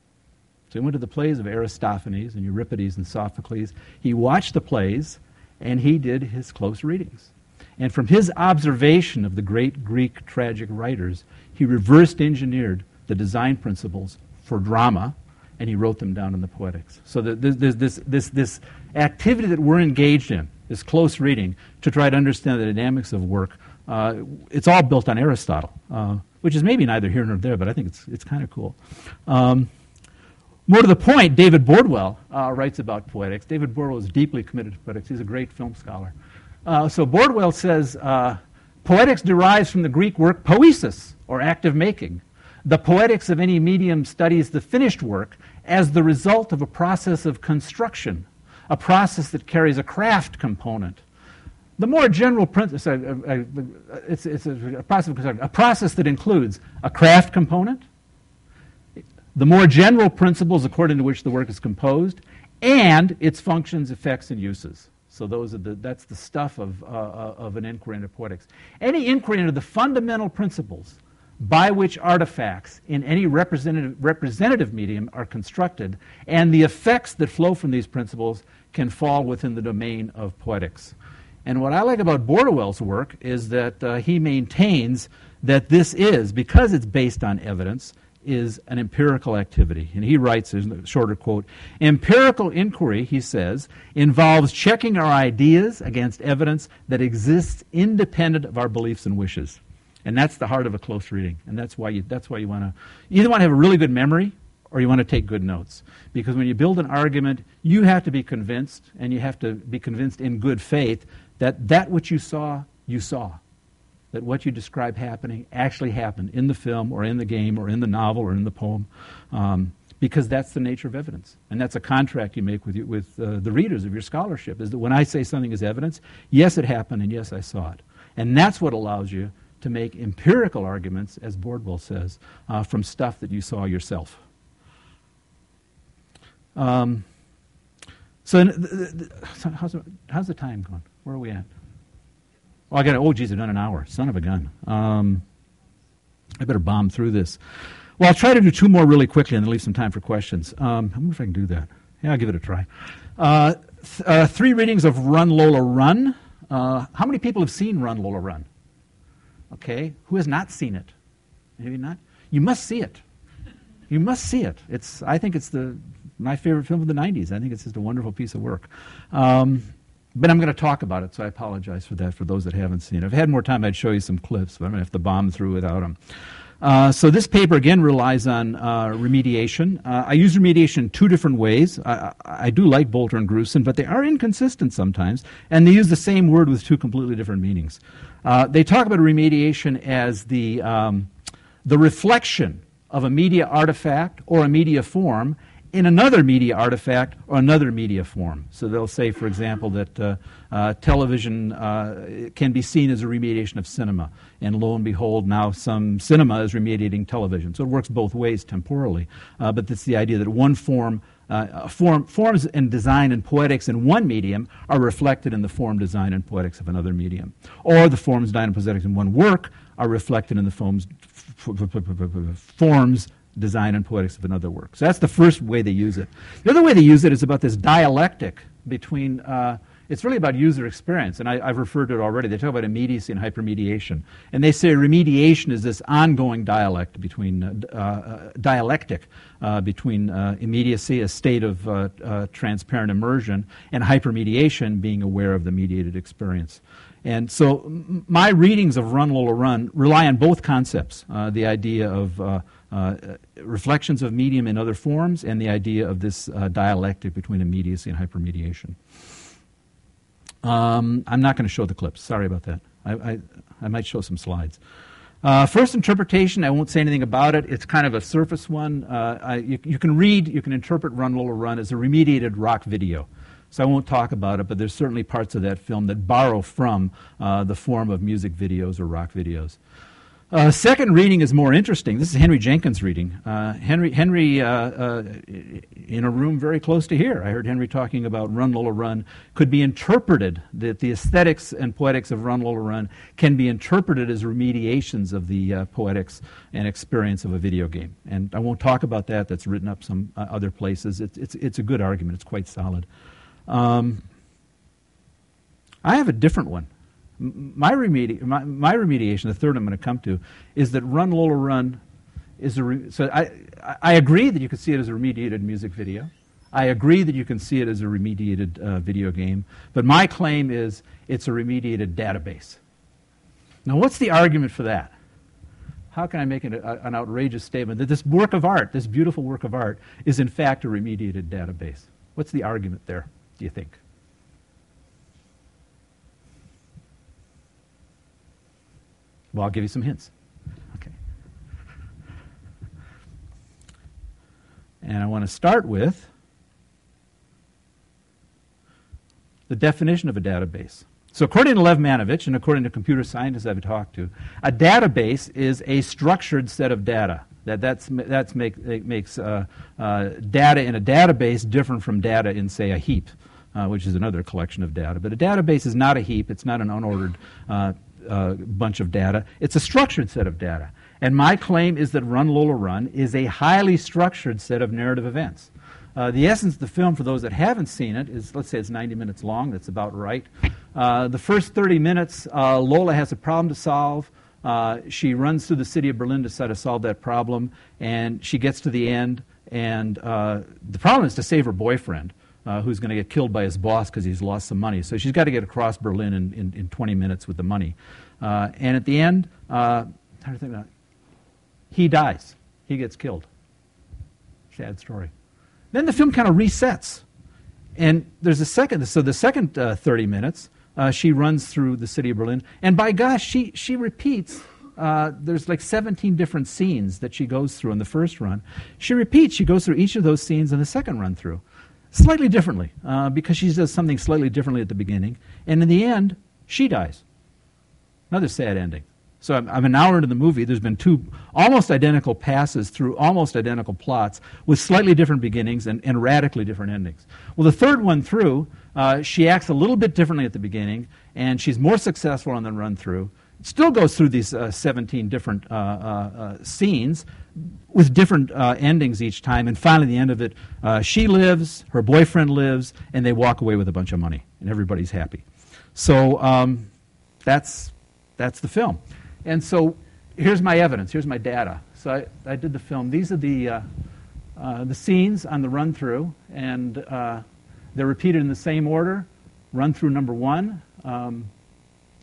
So he went to the plays of Aristophanes and Euripides and Sophocles. He watched the plays and he did his close readings. And from his observation of the great Greek tragic writers, he reversed engineered the design principles for drama and he wrote them down in the poetics. So there's this, this, this activity that we're engaged in, this close reading, to try to understand the dynamics of work, uh, it's all built on Aristotle, uh, which is maybe neither here nor there, but I think it's, it's kind of cool. Um, more to the point, David Bordwell uh, writes about poetics. David Bordwell is deeply committed to poetics. He's a great film scholar. Uh, so Bordwell says uh, poetics derives from the Greek word poiesis, or active making. The poetics of any medium studies the finished work as the result of a process of construction, a process that carries a craft component. The more general principle, it's, it's a, process, a process that includes a craft component, the more general principles according to which the work is composed, and its functions, effects, and uses. So those are the, that's the stuff of, uh, uh, of an inquiry into poetics. Any inquiry into the fundamental principles by which artifacts in any representative, representative medium are constructed, and the effects that flow from these principles can fall within the domain of poetics. And what I like about Bordwell's work is that uh, he maintains that this is, because it's based on evidence, is an empirical activity. And he writes in a shorter quote Empirical inquiry, he says, involves checking our ideas against evidence that exists independent of our beliefs and wishes. And that's the heart of a close reading. And that's why you, that's why you want to either want to have a really good memory or you want to take good notes. Because when you build an argument, you have to be convinced, and you have to be convinced in good faith that that which you saw, you saw. That what you describe happening actually happened in the film or in the game or in the novel or in the poem. Um, because that's the nature of evidence. And that's a contract you make with, you, with uh, the readers of your scholarship, is that when I say something is evidence, yes, it happened and yes, I saw it. And that's what allows you to make empirical arguments, as Bordwell says, uh, from stuff that you saw yourself. Um, so, the, the, the, how's, how's the time going? Where are we at? Oh, I got oh, geez, I've done an hour. Son of a gun. Um, I better bomb through this. Well, I'll try to do two more really quickly and then leave some time for questions. Um, I wonder if I can do that. Yeah, I'll give it a try. Uh, th- uh, three readings of Run Lola Run. Uh, how many people have seen Run Lola Run? Okay. Who has not seen it? Maybe not? You must see it. You must see it. It's, I think it's the, my favorite film of the 90s. I think it's just a wonderful piece of work. Um, but I'm going to talk about it, so I apologize for that for those that haven't seen it. If I had more time, I'd show you some clips, but I'm going to have to bomb through without them. Uh, so this paper again relies on uh, remediation. Uh, I use remediation in two different ways. I, I, do like Bolter and Grusin, but they are inconsistent sometimes, and they use the same word with two completely different meanings. Uh, they talk about remediation as the um, the reflection of a media artifact or a media form in another media artifact or another media form. So they'll say, for example, that uh, uh, television uh, can be seen as a remediation of cinema. And lo and behold, now some cinema is remediating television. So it works both ways temporally. Uh, but it's the idea that one form. Uh, form, forms and design and poetics in one medium are reflected in the form, design, and poetics of another medium. Or the forms, design, and poetics in one work are reflected in the forms, forms design and poetics of another work. So that's the first way they use it. The other way they use it is about this dialectic between, uh, it's really about user experience, and I, have referred to it already. They talk about immediacy and hypermediation. And they say remediation is this ongoing dialect between, uh, uh, dialectic uh, between uh, immediacy, a state of uh, transparent immersion, and hypermediation, being aware of the mediated experience. And so my readings of Run Lola Run rely on both concepts the idea of uh, reflections of medium in other forms, and the idea of this uh, dialectic between immediacy and hypermediation. Um, I'm not going to show the clips. Sorry about that. I, I, I might show some slides. Uh, first interpretation, I won't say anything about it. It's kind of a surface one. Uh, I, you, you, can read, you can interpret Run Lola Run as a remediated rock video. So I won't talk about it, but there's certainly parts of that film that borrow from uh, the form of music videos or rock videos. Uh, second reading is more interesting. This is Henry Jenkins' reading. Uh, Henry, Henry uh, uh, in a room very close to here, I heard Henry talking about Run Lola Run could be interpreted, that the aesthetics and poetics of Run Lola Run can be interpreted as remediations of the uh, poetics and experience of a video game. And I won't talk about that, that's written up some uh, other places. It's, it's, it's a good argument, it's quite solid. Um, I have a different one my, remedi- my, my, remediation, the third I'm going to come to, is that Run Lola Run is a. Re- so I, I agree that you can see it as a remediated music video. I agree that you can see it as a remediated uh, video game. But my claim is it's a remediated database. Now, what's the argument for that? How can I make an, a, an outrageous statement that this work of art, this beautiful work of art, is in fact a remediated database? What's the argument there, do you think? Well, I'll give you some hints. Okay. And I want to start with the definition of a database. So, according to Lev Manovich and according to computer scientists I've talked to, a database is a structured set of data. That that's, that's make, makes uh, uh, data in a database different from data in, say, a heap, uh, which is another collection of data. But a database is not a heap, it's not an unordered uh, bunch of data, it's a structured set of data. And my claim is that Run Lola Run is a highly structured set of narrative events. Uh, the essence of the film, for those that haven't seen it, is let's say it's 90 minutes long. That's about right. Uh, the first 30 minutes, uh, Lola has a problem to solve. Uh, she runs through the city of Berlin to try to solve that problem, and she gets to the end. And uh, the problem is to save her boyfriend, uh, who's going to get killed by his boss because he's lost some money. So she's got to get across Berlin in, in, in 20 minutes with the money. Uh, and at the end, uh, how do you think it? He dies. He gets killed. Sad story. Then the film kind of resets. And there's a second, so the second uh, 30 minutes, uh, she runs through the city of Berlin. And by gosh, she, she repeats. Uh, there's like 17 different scenes that she goes through in the first run. She repeats, she goes through each of those scenes in the second run through, slightly differently, uh, because she does something slightly differently at the beginning. And in the end, she dies. Another sad ending. So I'm, I'm, an hour into the movie. There's been two almost identical passes through almost identical plots with slightly different beginnings and, and radically different endings. Well, the third one through, uh, she acts a little bit differently at the beginning, and she's more successful on the run through. Still goes through these uh, 17 different uh, uh, uh scenes with different uh, endings each time, and finally, the end of it, she lives, her boyfriend lives, and they walk away with a bunch of money, and everybody's happy. So um, that's, that's the film. And so here's my evidence, here's my data. So I, I did the film. These are the, uh, uh, the scenes on the run through, and uh, they're repeated in the same order. Run through number one. Um,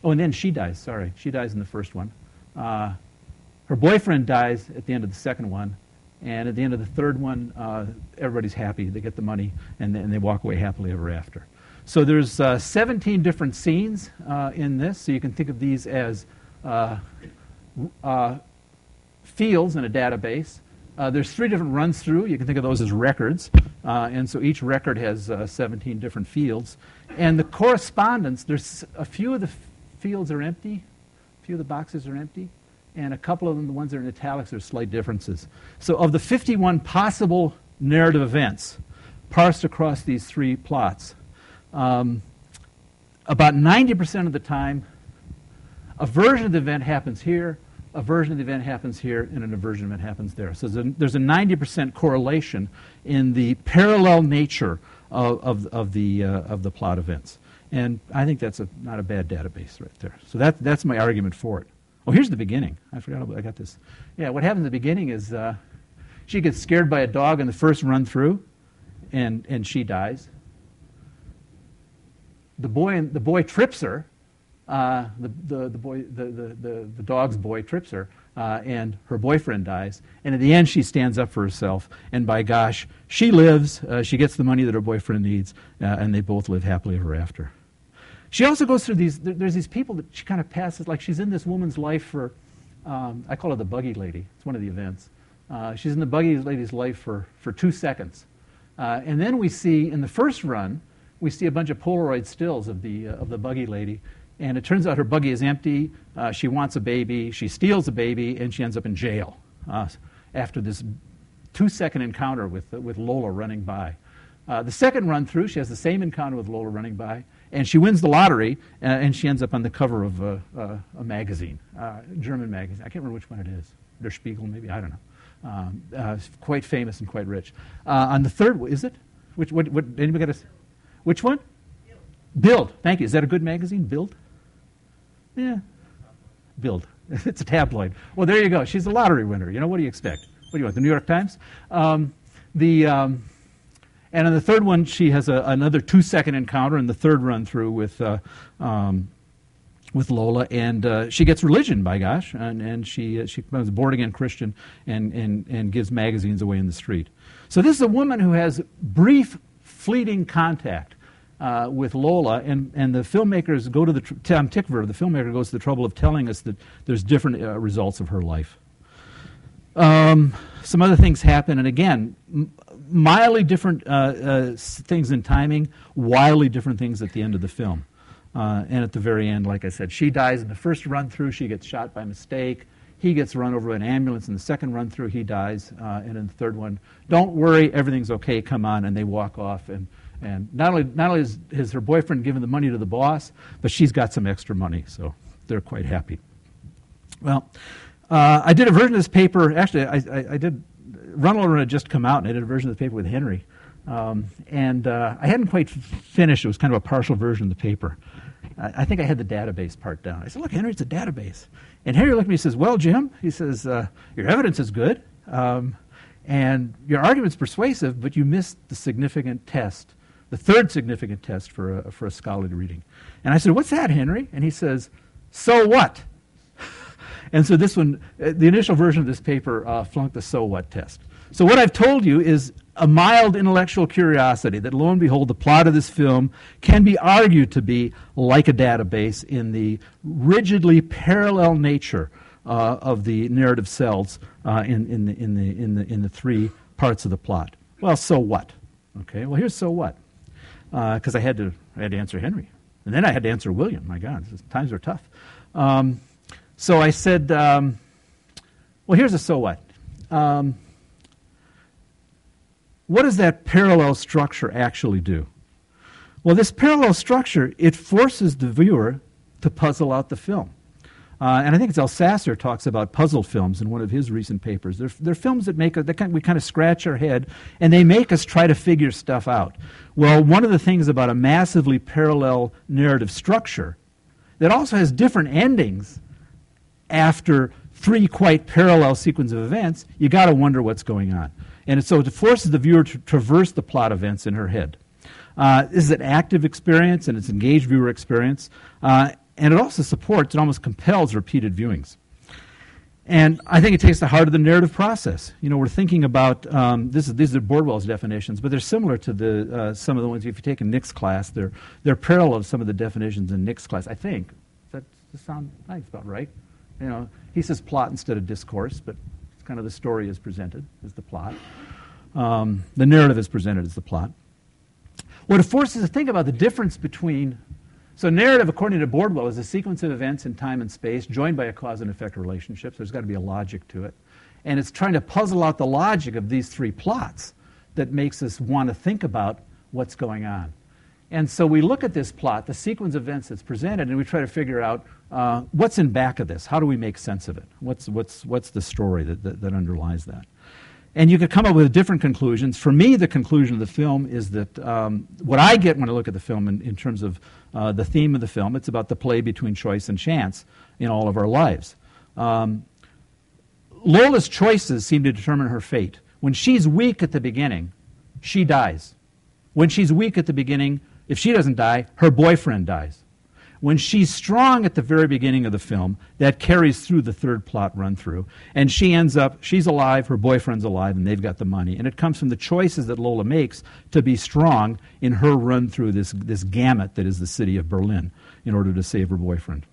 oh, and then she dies, sorry. She dies in the first one. Uh, her boyfriend dies at the end of the second one. And at the end of the third one, uh, everybody's happy. They get the money, and, and they walk away happily ever after. So there's uh, 17 different scenes in this. So you can think of these as uh, uh, fields in a database. Uh, there's three different runs through. You can think of those as records. Uh, and so each record has uh, 17 different fields. And the correspondence, there's a few of the f- fields are empty, a few of the boxes are empty, and a couple of them, the ones that are in italics, are slight differences. So of the 51 possible narrative events parsed across these three plots, um, about 90% of the time, a version of the event happens here, a version of the event happens here, and an aversion event happens there. So there's a, there's a 90% correlation in the parallel nature of, of, of the, uh, of the plot events. And I think that's a, not a bad database right there. So that, that's my argument for it. Oh, here's the beginning. I forgot about, I got this. Yeah, what happens at the beginning is uh, she gets scared by a dog in the first run through, and, and she dies. The boy, the boy trips her, uh, the, the, the, boy, the, the, the, dog's boy trips her, uh, and her boyfriend dies. And at the end, she stands up for herself. And by gosh, she lives. Uh, she gets the money that her boyfriend needs, uh, and they both live happily ever after. She also goes through these, there's these people that she kind of passes, like she's in this woman's life for, um, I call her the buggy lady. It's one of the events. Uh, she's in the buggy lady's life for, for two seconds. Uh, and then we see, in the first run, we see a bunch of Polaroid stills of the, of the buggy lady and it turns out her buggy is empty. Uh, she wants a baby. She steals a baby, and she ends up in jail uh, after this two second encounter with, uh, with Lola running by. Uh, the second run through, she has the same encounter with Lola running by, and she wins the lottery, uh, and she ends up on the cover of a, a, a magazine, a uh, German magazine. I can't remember which one it is. Der Spiegel, maybe? I don't know. Um, quite famous and quite rich. on the third, is it? Which, what, what, anybody got a, which one? Bild. Thank you. Is that a good magazine? Bild? Yeah. Bild. *laughs* it's a tabloid. Well, there you go. She's a lottery winner. You know, what do you expect? What do you want? The New York Times? Um, the, um, and in the third one, she has a, another two second encounter in the third run through with, uh, um, with Lola, and uh, she gets religion, by gosh, and, and she, uh, she becomes a born again Christian and, and, and gives magazines away in the street. So this is a woman who has brief, fleeting contact uh, with Lola, and, and the filmmakers go to the, tr- Tom Tykwer, the filmmaker, goes to the trouble of telling us that there's different uh, results of her life. Um, some other things happen, and again, m- mildly different uh, uh things in timing, wildly different things at the end of the film. Uh, and at the very end, like I said, she dies in the first run through. She gets shot by mistake. He gets run over by an ambulance in the second run through. He dies. Uh, and in the third one, don't worry, everything's okay. Come on, and they walk off. And and not only not only is, is her boyfriend giving the money to the boss, but she's got some extra money, so they're quite happy. Well, uh, I did a version of this paper. Actually, I, I, I did. Run had just come out, and I did a version of the paper with Henry. Um, and uh, I hadn't quite finished. It was kind of a partial version of the paper. I, I, think I had the database part down. I said, "Look, Henry, it's a database." And Henry looked at me and says, "Well, Jim," he says, uh, "your evidence is good, um, and your argument's persuasive, but you missed the significant test, the third significant test for a, for a scholarly reading." And I said, "What's that, Henry?" And he says, "So what?" *laughs* and so this one, uh, the initial version of this paper uh, flunked the "so what" test. So what I've told you is a mild intellectual curiosity that, lo and behold, the plot of this film can be argued to be like a database in the rigidly parallel nature uh, of the narrative cells uh, in, in, the, in, the, in, the, in the three parts of the plot. Well, so what? Okay, well, here's so what. Because uh, I, had to, I had to answer Henry. And then I had to answer William. My God, times are tough. Um, so I said, um, well, here's a so what. Um, what does that parallel structure actually do? Well, this parallel structure, it forces the viewer to puzzle out the film. Uh, and I think it's Elsaesser talks about puzzle films in one of his recent papers. They're, they're films that make a, kind, we kind of scratch our head, and they make us try to figure stuff out. Well, one of the things about a massively parallel narrative structure that also has different endings after three quite parallel sequence of events, you got to wonder what's going on. And so it forces the viewer to traverse the plot events in her head. Uh, this is an active experience and it's an engaged viewer experience. Uh, and it also supports, it almost compels repeated viewings. And I think it takes the heart of the narrative process. You know, we're thinking about um, this is, these are Bordwell's definitions, but they're similar to the uh, some of the ones if you take a Nick's class. They're they're parallel to some of the definitions in Nick's class. I think. Does that, sound? It's about right. You know, he says plot instead of discourse, but kind of the story is presented as the plot. Um, the narrative is presented as the plot. What it forces us to think about the difference between so narrative, according to Bordwell, is a sequence of events in time and space joined by a cause and effect relationship. So there's got to be a logic to it. And it's trying to puzzle out the logic of these three plots that makes us want to think about what's going on. And so we look at this plot, the sequence of events that's presented, and we try to figure out uh, what's in back of this? How do we make sense of it? What's, what's, what's the story that, that, that, underlies that? And you could come up with different conclusions. For me, the conclusion of the film is that um, what I get when I look at the film in, in terms of uh, the theme of the film, it's about the play between choice and chance in all of our lives. Um, Lola's choices seem to determine her fate. When she's weak at the beginning, she dies. When she's weak at the beginning, if she doesn't die, her boyfriend dies. When she's strong at the very beginning of the film, that carries through the third plot run through. And she ends up, she's alive, her boyfriend's alive, and they've got the money. And it comes from the choices that Lola makes to be strong in her run through this, this gamut that is the city of Berlin in order to save her boyfriend.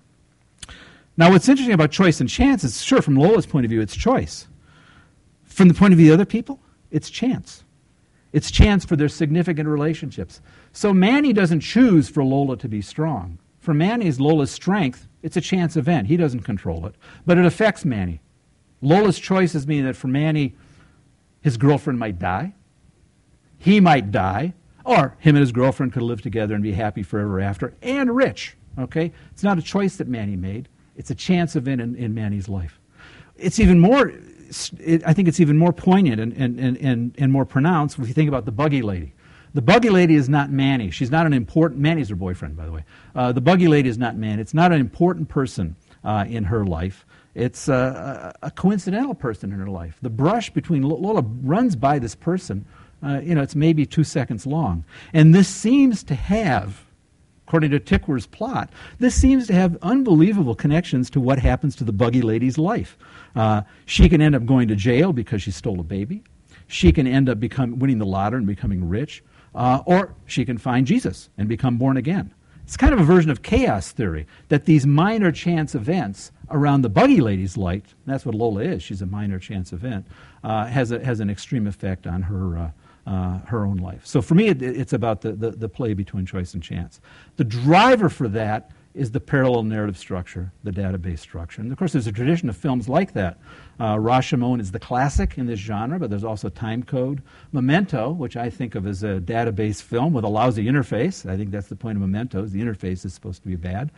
Now, what's interesting about choice and chance is, sure, from Lola's point of view, it's choice. From the point of view of the other people, it's chance. It's chance for their significant relationships. So Manny doesn't choose for Lola to be strong. For Manny's Lola's strength, it's a chance event. He doesn't control it. But it affects Manny. Lola's choices mean that for Manny, his girlfriend might die, he might die, or him and his girlfriend could live together and be happy forever after, and rich. Okay? It's not a choice that Manny made, it's a chance event in, in Manny's life. It's even more, it, I think it's even more poignant and, and, and, and more pronounced if you think about the buggy lady. The buggy lady is not Manny. She's not an important. Manny's her boyfriend, by the way. Uh, the buggy lady is not Manny. It's not an important person uh, in her life. It's a, a, coincidental person in her life. The brush between Lola runs by this person. Uh, you know, it's maybe two seconds long, and this seems to have, according to Tykwer's plot, this seems to have unbelievable connections to what happens to the buggy lady's life. Uh, she can end up going to jail because she stole a baby. She can end up become, winning the lottery and becoming rich. Uh, or she can find Jesus and become born again. It's kind of a version of chaos theory that these minor chance events around the buggy lady's light, that's what Lola is, she's a minor chance event, uh, has, a, has an extreme effect on her, uh, uh, her own life. So for me, it, it's about the, the, the play between choice and chance. The driver for that is the parallel narrative structure, the database structure. And of course, there's a tradition of films like that. Uh, Rashomon is the classic in this genre, but there's also Time Code. Memento, which I think of as a database film with a lousy interface. I think that's the point of Memento, the interface is supposed to be bad.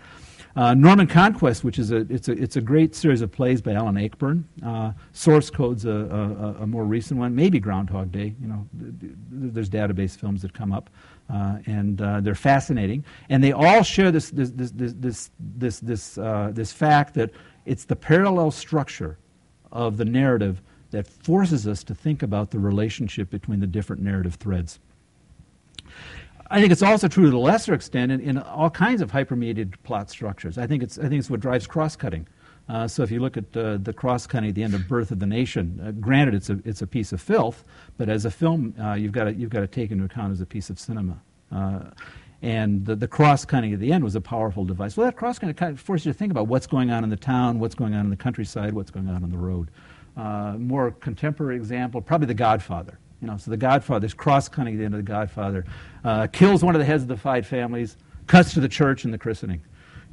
Uh, Norman Conquest, which is a it's, a it's a great series of plays by Alan Ayckbourn. Uh, Source Code's a, a, a, more recent one, maybe Groundhog Day. You know, there's database films that come up, uh, and uh, they're fascinating. And they all share this this this this this this uh, this fact that it's the parallel structure of the narrative that forces us to think about the relationship between the different narrative threads. I think it's also true to a lesser extent in, in all kinds of hypermediated plot structures. I think it's, I think it's what drives cross-cutting. Uh, so if you look at uh, the cross-cutting at the end of Birth of the Nation, uh, granted it's a, it's a piece of filth, but as a film, uh, you've got to, you've got to take into account as a piece of cinema. Uh, and the, the cross-cutting at the end was a powerful device. Well, that cross-cutting kind of forces you to think about what's going on in the town, what's going on in the countryside, what's going on on the road. Uh, more contemporary example, probably The Godfather. You know, so the Godfather, this cross-cutting at the end of the Godfather, kills one of the heads of the five families, cuts to the church and the christening.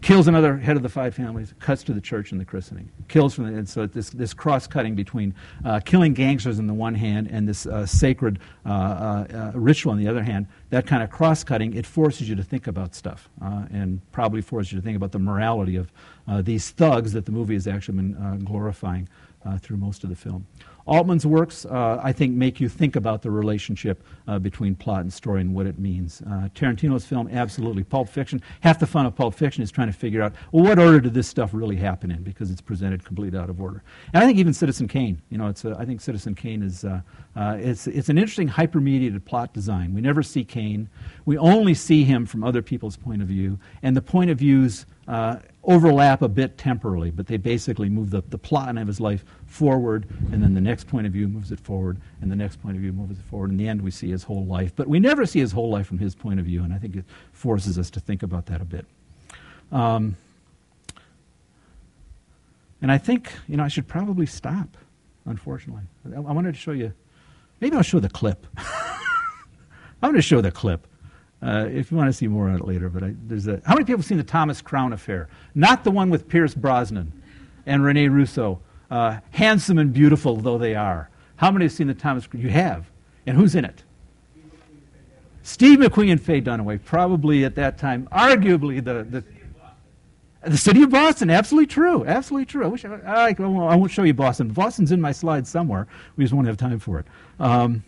Kills another head of the five families, cuts to the church and the christening. Kills from the, and so this, this cross-cutting between uh, killing gangsters on the one hand and this uh, sacred uh, uh, ritual on the other hand, that kind of cross-cutting, it forces you to think about stuff uh, and probably forces you to think about the morality of these thugs that the movie has actually been glorifying through most of the film. Altman's works, uh, I think, make you think about the relationship uh, between plot and story and what it means. Uh, Tarantino's film, absolutely. Pulp Fiction, half the fun of Pulp Fiction is trying to figure out, well, what order did this stuff really happen in because it's presented completely out of order. And I think even Citizen Kane, you know, it's a, I think Citizen Kane is, uh, uh, it's, it's an interesting hypermediated plot design. We never see Kane. We only see him from other people's point of view. And the point of views uh, overlap a bit temporally, but they basically move the, the plot and of his life forward, and then the next point of view moves it forward, and the next point of view moves it forward. In the end, we see his whole life. But we never see his whole life from his point of view, and I think it forces us to think about that a bit. Um, and I think, you know, I should probably stop, unfortunately. I, wanted to show you, maybe I'll show the clip. I'm going to show the clip. Uh, if you want to see more on it later, but I, there's a. How many people have seen the Thomas Crown Affair? Not the one with Pierce Brosnan and Rene Russo, uh, handsome and beautiful though they are. How many have seen the Thomas? You have, and who's in it? Steve McQueen and Faye Dunaway, probably at that time, arguably the, the the city of Boston, absolutely true, absolutely true. I wish I, I, I, won't show you Boston. Boston's in my slides somewhere. We just won't have time for it. Um,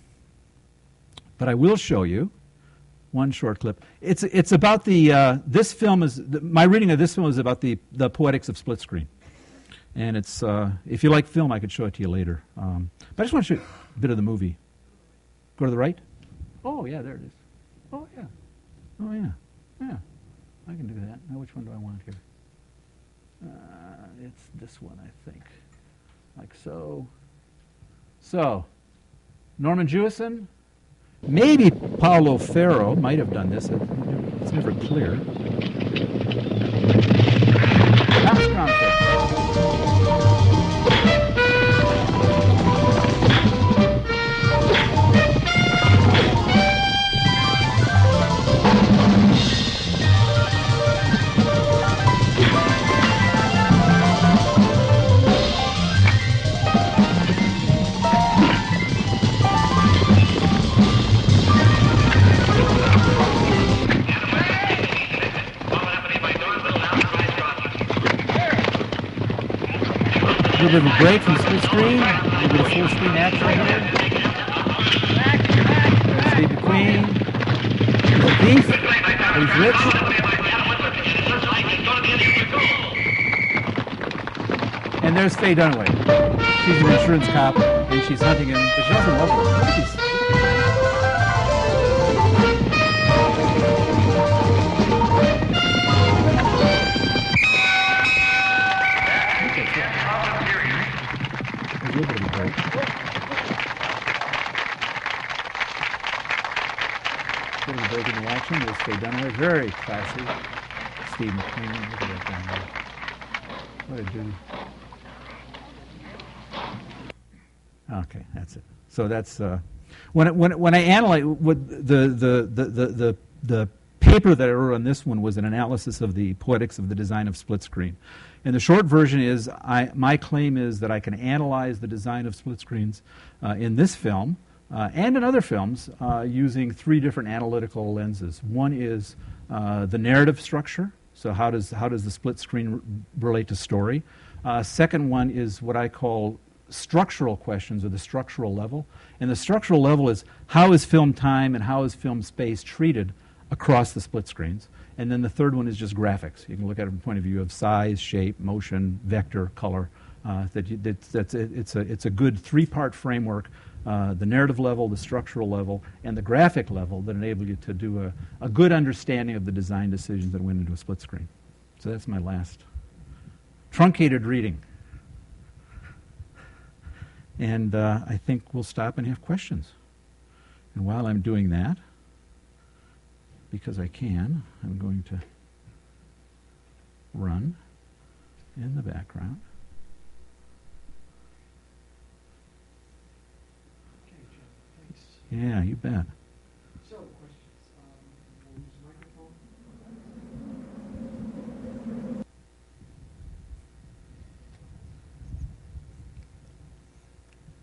but I will show you one short clip. It's, it's about the, uh, this film is, the, my reading of this film is about the, the poetics of split screen. And it's, uh, if you like film, I could show it to you later. Um, but I just want to show you a bit of the movie. Go to the right. Oh, yeah, there it is. Oh, yeah. Oh, yeah. Yeah. I can do that. Now, which one do I want here? Uh, it's this one, I think. Like so. So, Norman Jewison, Maybe Pablo Ferro might have done this. It's never clear. Little a break from split screen, a little full screen action here. Steve McQueen. Thief. He's rich. And there's Faye Dunaway. She's an insurance cop, and she's hunting him, but she doesn't love him. Very classy. Down there. What a dude. Okay, that's it. So that's uh, when, when, when I analyze what the, the, the, the, the, the paper that I wrote on this one was an analysis of the poetics of the design of split screen. And the short version is I, my claim is that I can analyze the design of split screens uh, in this film uh, and in other films uh, using three different analytical lenses. One is uh, the narrative structure, so how does, how does the split screen r- relate to story? Uh, second one is what I call structural questions or the structural level. And the structural level is how is film time and how is film space treated across the split screens. And then the third one is just graphics. You can look at it from the point of view of size, shape, motion, vector, color. Uh, that you, that's, that's, it's, a, it's a good three part framework uh, the narrative level, the structural level, and the graphic level that enable you to do a, a good understanding of the design decisions that went into a split screen. So that's my last. Truncated reading. And uh, I think we'll stop and have questions. And while I'm doing that, because I can, I'm going to run in the background. Yeah, you bet. So, questions. Um, we'll use microphone.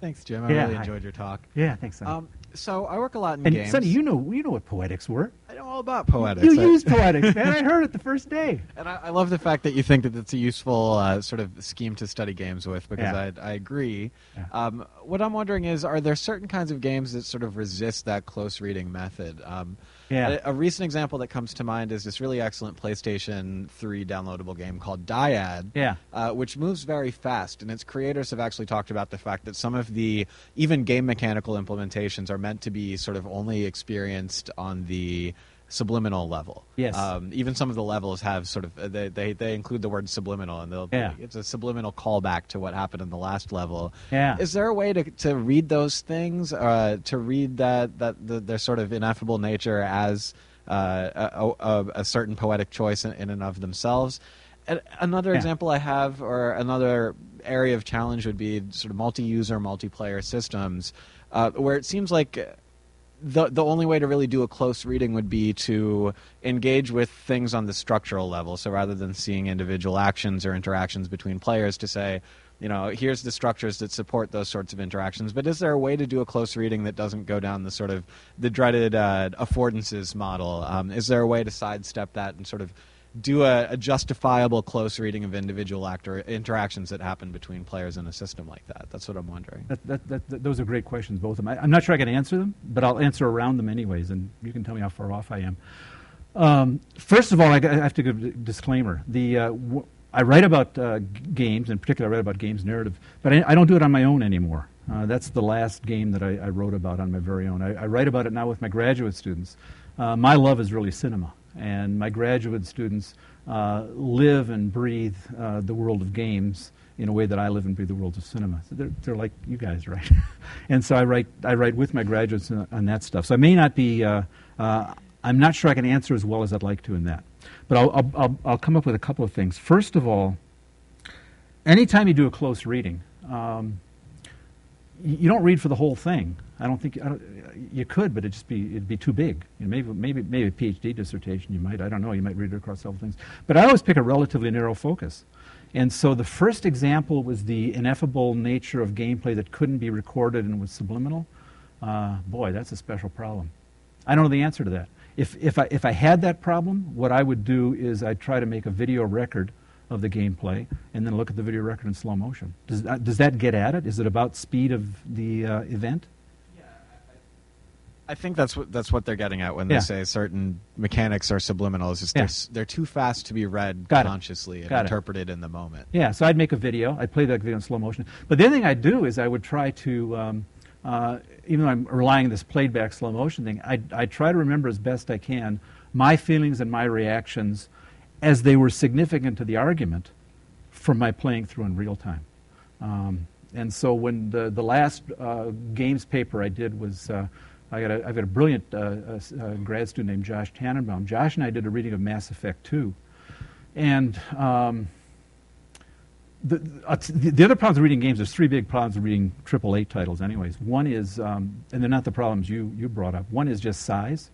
Thanks, Jim. I Yeah, really enjoyed your talk. Yeah, thanks, Sonny. Um, so I work a lot in and games. Sonny, you know, you know what poetics were. I know all about poetics. You I- used poetics, man. I heard it the first day. *laughs* and I, I love the fact that you think that it's a useful uh, sort of scheme to study games with because Yeah. I, I agree. Yeah. Um, what I'm wondering is, are there certain kinds of games that sort of resist that close reading method? Um, Yeah. A, a recent example that comes to mind is this really excellent PlayStation 3 downloadable game called Dyad. Yeah. uh, which moves very fast. And its creators have actually talked about the fact that some of the even game mechanical implementations are meant to be sort of only experienced on the subliminal level. Yes. Um, even some of the levels have sort of they, they they include the word subliminal, and they'll Yeah. it's a subliminal callback to what happened in the last level. Yeah. Is there a way to to read those things, uh, to read that that the, their sort of ineffable nature as uh, a, a, a certain poetic choice in, in and of themselves? Another Yeah. example I have, or another area of challenge, would be sort of multi-user, multiplayer systems, uh, where it seems like the the only way to really do a close reading would be to engage with things on the structural level. So rather than seeing individual actions or interactions between players, to say, you know, here's the structures that support those sorts of interactions. But is there a way to do a close reading that doesn't go down the sort of the dreaded uh, affordances model? Um, is there a way to sidestep that and sort of do a, a justifiable close reading of individual actor interactions that happen between players in a system like that? That's what I'm wondering. That, that, that, that- those are great questions, both of them. I, I'm not sure I can answer them, but I'll answer around them anyways, and you can tell me how far off I am. Um, first of all, I have to give a disclaimer. The, uh, w- I write about uh, games, in particular, I write about games narrative, but I, I don't do it on my own anymore. Uh, that's the last game that I, I wrote about on my very own. I, I write about it now with my graduate students. Uh, my love is really cinema, and my graduate students uh, live and breathe uh, the world of games in a way that I live and breathe the world of cinema. So they're, they're like you guys, right? *laughs* and so I write, I write with my graduates on, on that stuff. So I may not be, uh, uh, I'm not sure I can answer as well as I'd like to in that. But I'll, I'll, I'll, I'll come up with a couple of things. First of all, anytime you do a close reading, um, you don't read for the whole thing. I don't think I don't, you could, but it'd just be it'd be too big. You know, maybe maybe maybe a PhD dissertation you might. I don't know. You might read it across several things. But I always pick a relatively narrow focus. And so the first example was the ineffable nature of gameplay that couldn't be recorded and was subliminal. Uh, boy, that's a special problem. I don't know the answer to that. If, if, I, if I had that problem, what I would do is I'd try to make a video record of the gameplay and then look at the video record in slow motion. Does that, does that get at it? Is it about speed of the uh, event? I think that's what that's what they're getting at when Yeah. they say certain mechanics are subliminal. Is just they're, they're too fast to be read Got it. consciously and Got it. interpreted in the moment. Yeah, so I'd make a video. I'd play that video in slow motion. But the other thing I'd do is I would try to, um, uh, even though I'm relying on this played back slow motion thing, I'd, I'd try to remember as best I can my feelings and my reactions as they were significant to the argument from my playing through in real time. Um, and so when the, the last uh, games paper I did was, uh, I got a, I've got a brilliant uh, uh, uh, grad student named Josh Tanenbaum. Josh and I did a reading of Mass Effect 2. And um, the, uh, the, the other problems with reading games, there's three big problems with reading AAA titles, anyways. One is, um, and they're not the problems you, you brought up, one is just size.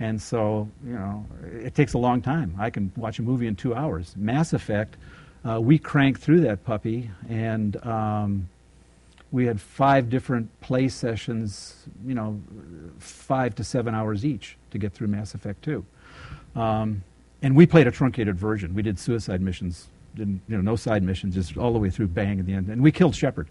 And so, you know, it takes a long time. I can watch a movie in two hours. Mass Effect, uh, we cranked through that puppy, and um, we had five different play sessions, you know, five to seven hours each to get through Mass Effect 2. Um, and we played a truncated version. We did suicide missions, didn't, you know, no side missions, just all the way through, bang at the end. And we killed Shepard.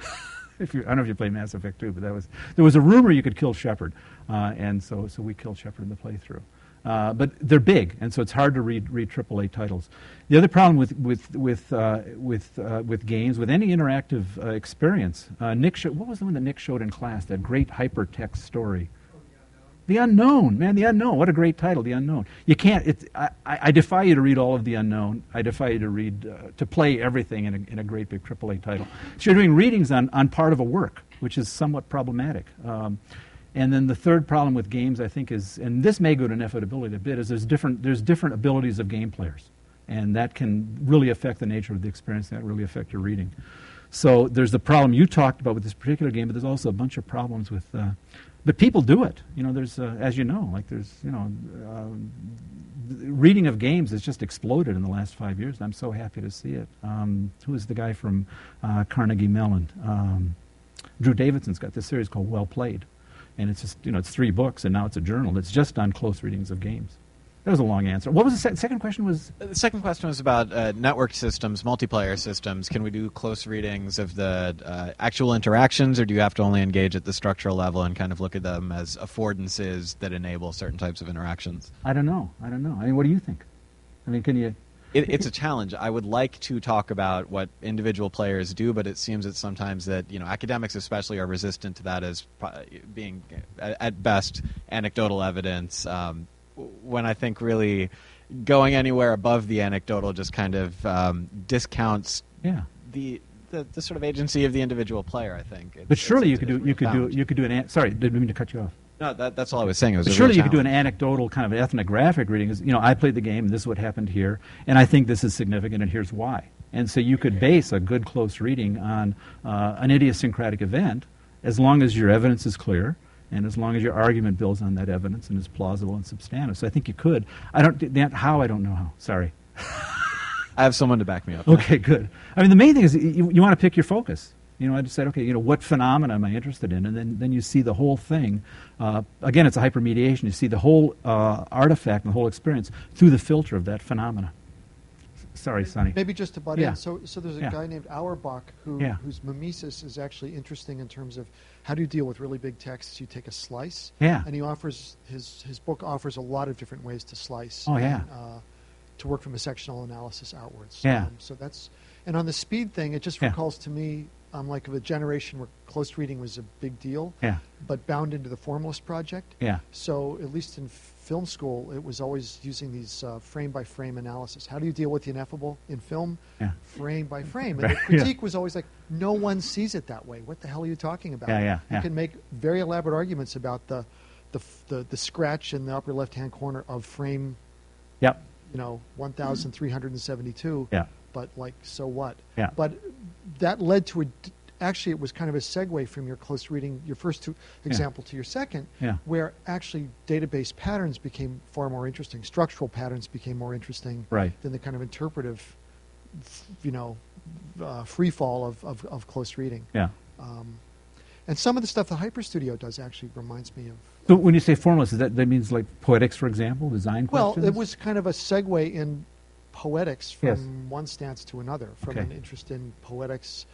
*laughs* if you, I don't know if you played Mass Effect 2, but that was, there was a rumor you could kill Shepard. Uh, and so, so we killed Shepard in the playthrough. Uh, but they're big, and so it's hard to read, read AAA titles. The other problem with, with, with, uh, with, uh, with games, with any interactive uh, experience, uh, Nick sho- what was the one that Nick showed in class, that great hypertext story? The Unknown, man, The Unknown. What a great title, The Unknown. You can't, it, I, I defy you to read all of The Unknown. I defy you to read, uh, to play everything in a, in a great big AAA title. So you're doing readings on, on part of a work, which is somewhat problematic. Um, and then the third problem with games, I think, is, and this may go to inevitability a bit, is there's different, there's different abilities of game players. And that can really affect the nature of the experience, that really affect your reading. So there's the problem you talked about with this particular game, but there's also a bunch of problems with, uh, but people do it. You know, there's, uh, as you know, like there's, you know, um, reading of games has just exploded in the last five years, and I'm so happy to see it. Um, who is the guy from uh, Carnegie Mellon? Um, Drew Davidson's got this series called Well Played, and it's just, you know, it's three books, and now it's a journal. It's just on close readings of games. That was a long answer. What was the se- second question? Was The second question was about uh, network systems, multiplayer systems. Can we do close readings of the uh, actual interactions, or do you have to only engage at the structural level and kind of look at them as affordances that enable certain types of interactions? I don't know. I don't know. I mean, what do you think? I mean, can you? It, it's a challenge. I would like to talk about what individual players do, but it seems that sometimes that you know academics especially are resistant to that as being at best anecdotal evidence. Um, when I think really going anywhere above the anecdotal just kind of um, discounts Yeah. the, the the sort of agency of the individual player. I think. It's- But surely you could do you could do you could do an an- sorry didn't mean to cut you off. No, that, that's all I was saying. It was surely you could do an anecdotal kind of ethnographic reading. Is you know I played the game and this is what happened here and I think this is significant and here's why. And so you could base a good close reading on uh, an idiosyncratic event as long as your evidence is clear and as long as your argument builds on that evidence and is plausible and substantive. So I think you could. I don't that, how I don't know how. Sorry. *laughs* I have someone to back me up. Okay, good. I mean, the main thing is you, you want to pick your focus. You know, I just said, okay, you know, what phenomena am I interested in? And then, then you see the whole thing. Uh, again, it's a hypermediation. You see the whole uh, artifact and the whole experience through the filter of that phenomena. Sorry, Sonny. Maybe just to butt Yeah. in. So, so there's a Yeah. guy named Auerbach who, Yeah. whose mimesis is actually interesting in terms of how do you deal with really big texts. You take a slice, Yeah. and he offers his his book offers a lot of different ways to slice. Oh, yeah. and, uh, to work from a sectional analysis outwards. Yeah. Um, so that's and on the speed thing, it just recalls to me. I'm like of a generation where close reading was a big deal, Yeah, but bound into the Formalist project. yeah, So, at least in film school, it was always using these uh, frame by frame analysis. How do you deal with the ineffable in film? yeah, Frame by *laughs* frame. And the yeah. critique was always like, no one sees it that way. What the hell are you talking about? Yeah, yeah, You yeah. can make very elaborate arguments about the, the, the, the scratch in the upper left hand corner of frame, yep, you know, 1,372. yeah, But, like, so what? yeah, But that led to a. Actually, it was kind of a segue from your close reading, your first two example, to your second, yeah, where actually database patterns became far more interesting. Structural patterns became more interesting right, than the kind of interpretive, you know, uh, free fall of, of, of close reading. yeah. Um, and some of the stuff the Hyper Studio does actually reminds me of. So when you say formalist, is that, that means like poetics, for example, design Well, questions? it was kind of a segue in poetics from Yes. one stance to another, from Okay. an interest in poetics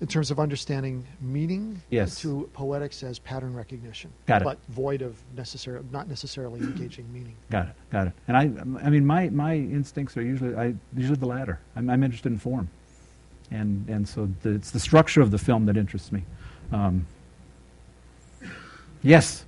in terms of understanding meaning Yes. to poetics as pattern recognition, Got it. but void of necessary, not necessarily engaging meaning. Got it, got it. And I, I mean, my, my instincts are usually, I, usually the latter. I'm, I'm interested in form. And, and so the, it's the structure of the film that interests me. Um, yes,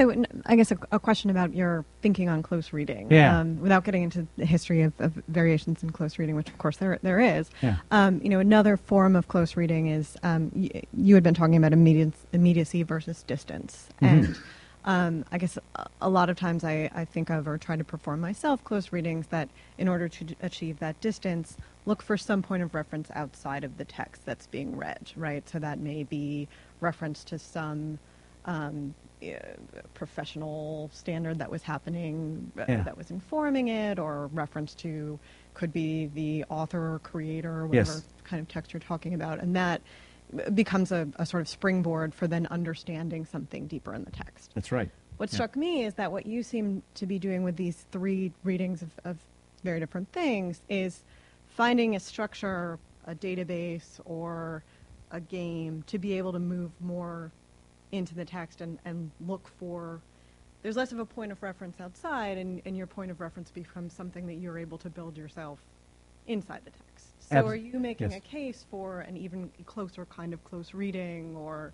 So, I guess a, a question about your thinking on close reading. Yeah. Um, without getting into the history of, of variations in close reading, which of course there there is. yeah, Um, you know, another form of close reading is um, y- you had been talking about immediate, immediacy versus distance, Mhm. and um, I guess a, a lot of times I, I think of or try to perform myself close readings that in order to d- achieve that distance, look for some point of reference outside of the text that's being read, right? So that may be reference to some um, uh, professional standard that was happening uh, that was informing it, or reference to could be the author or creator or whatever Yes. kind of text you're talking about, and that becomes a, a sort of springboard for then understanding something deeper in the text. That's right. What Yeah. struck me is that what you seem to be doing with these three readings of, of very different things is finding a structure, a database, or a game to be able to move more into the text and, and look for. There's less of a point of reference outside, and, and your point of reference becomes something that you're able to build yourself inside the text. So, Abs- are you making yes. a case for an even closer kind of close reading, or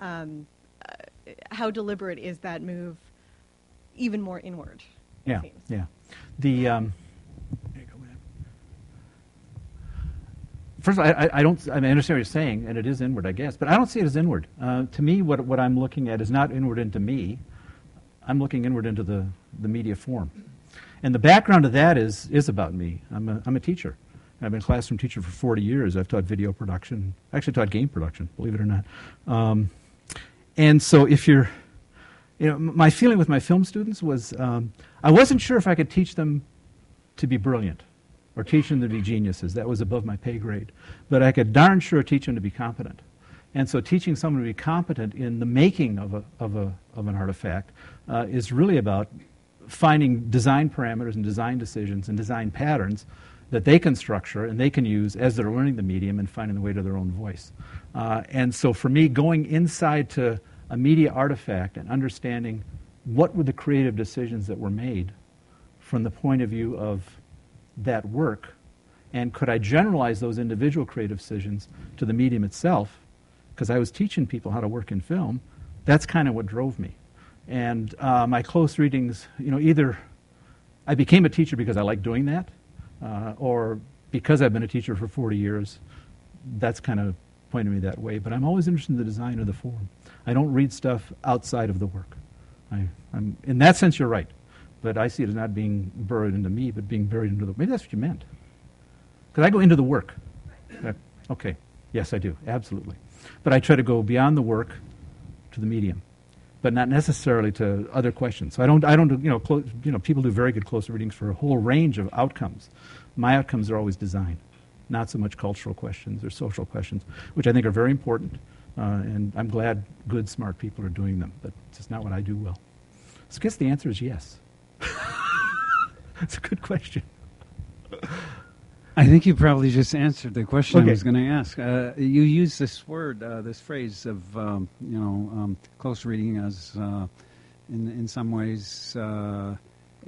um, uh, how deliberate is that move even more inward? it Yeah, seems? yeah. The um, there you go, man. First of all, I, I- don't. I, mean, I understand what you're saying, and it is inward, I guess, but I don't see it as inward. Uh, to me, what what I'm looking at is not inward into me. I'm looking inward into the the media form, and the background of that is is about me. I'm a I'm a teacher. I've been a classroom teacher for 40 years. I've taught video production. I actually taught game production, believe it or not. Um, and so, if you're you know, my feeling with my film students was um, I wasn't sure if I could teach them to be brilliant or teach them to be geniuses. That was above my pay grade. But I could darn sure teach them to be competent. And so teaching someone to be competent in the making of, a, of, a, of an artifact uh, is really about finding design parameters and design decisions and design patterns that they can structure and they can use as they're learning the medium and finding the way to their own voice. Uh, and so for me, going inside to a media artifact and understanding what were the creative decisions that were made from the point of view of that work, and could I generalize those individual creative decisions to the medium itself? Because I was teaching people how to work in film. That's kind of what drove me. And uh, my close readings, you know, either I became a teacher because I like doing that, uh, or because I've been a teacher for 40 years, that's kind of pointed me that way. But I'm always interested in the design of the form. I don't read stuff outside of the work. I, I'm, in that sense, you're right. But I see it as not being buried into me, but being buried into the. Maybe that's what you meant. Because I go into the work. Uh, okay. Yes, I do. Absolutely. But I try to go beyond the work to the medium, but not necessarily to other questions. So I don't. I don't. You know. Clo- you know. People do very good close readings for a whole range of outcomes. My outcomes are always design, not so much cultural questions or social questions, which I think are very important. Uh, and I'm glad good, smart people are doing them. But it's just not what I do well. So I guess the answer is yes. *laughs* That's a good question. I think you probably just answered the question Okay. I was going to ask. Uh, you use this word, uh, this phrase of um, you know um, close reading as, uh, in in some ways, uh,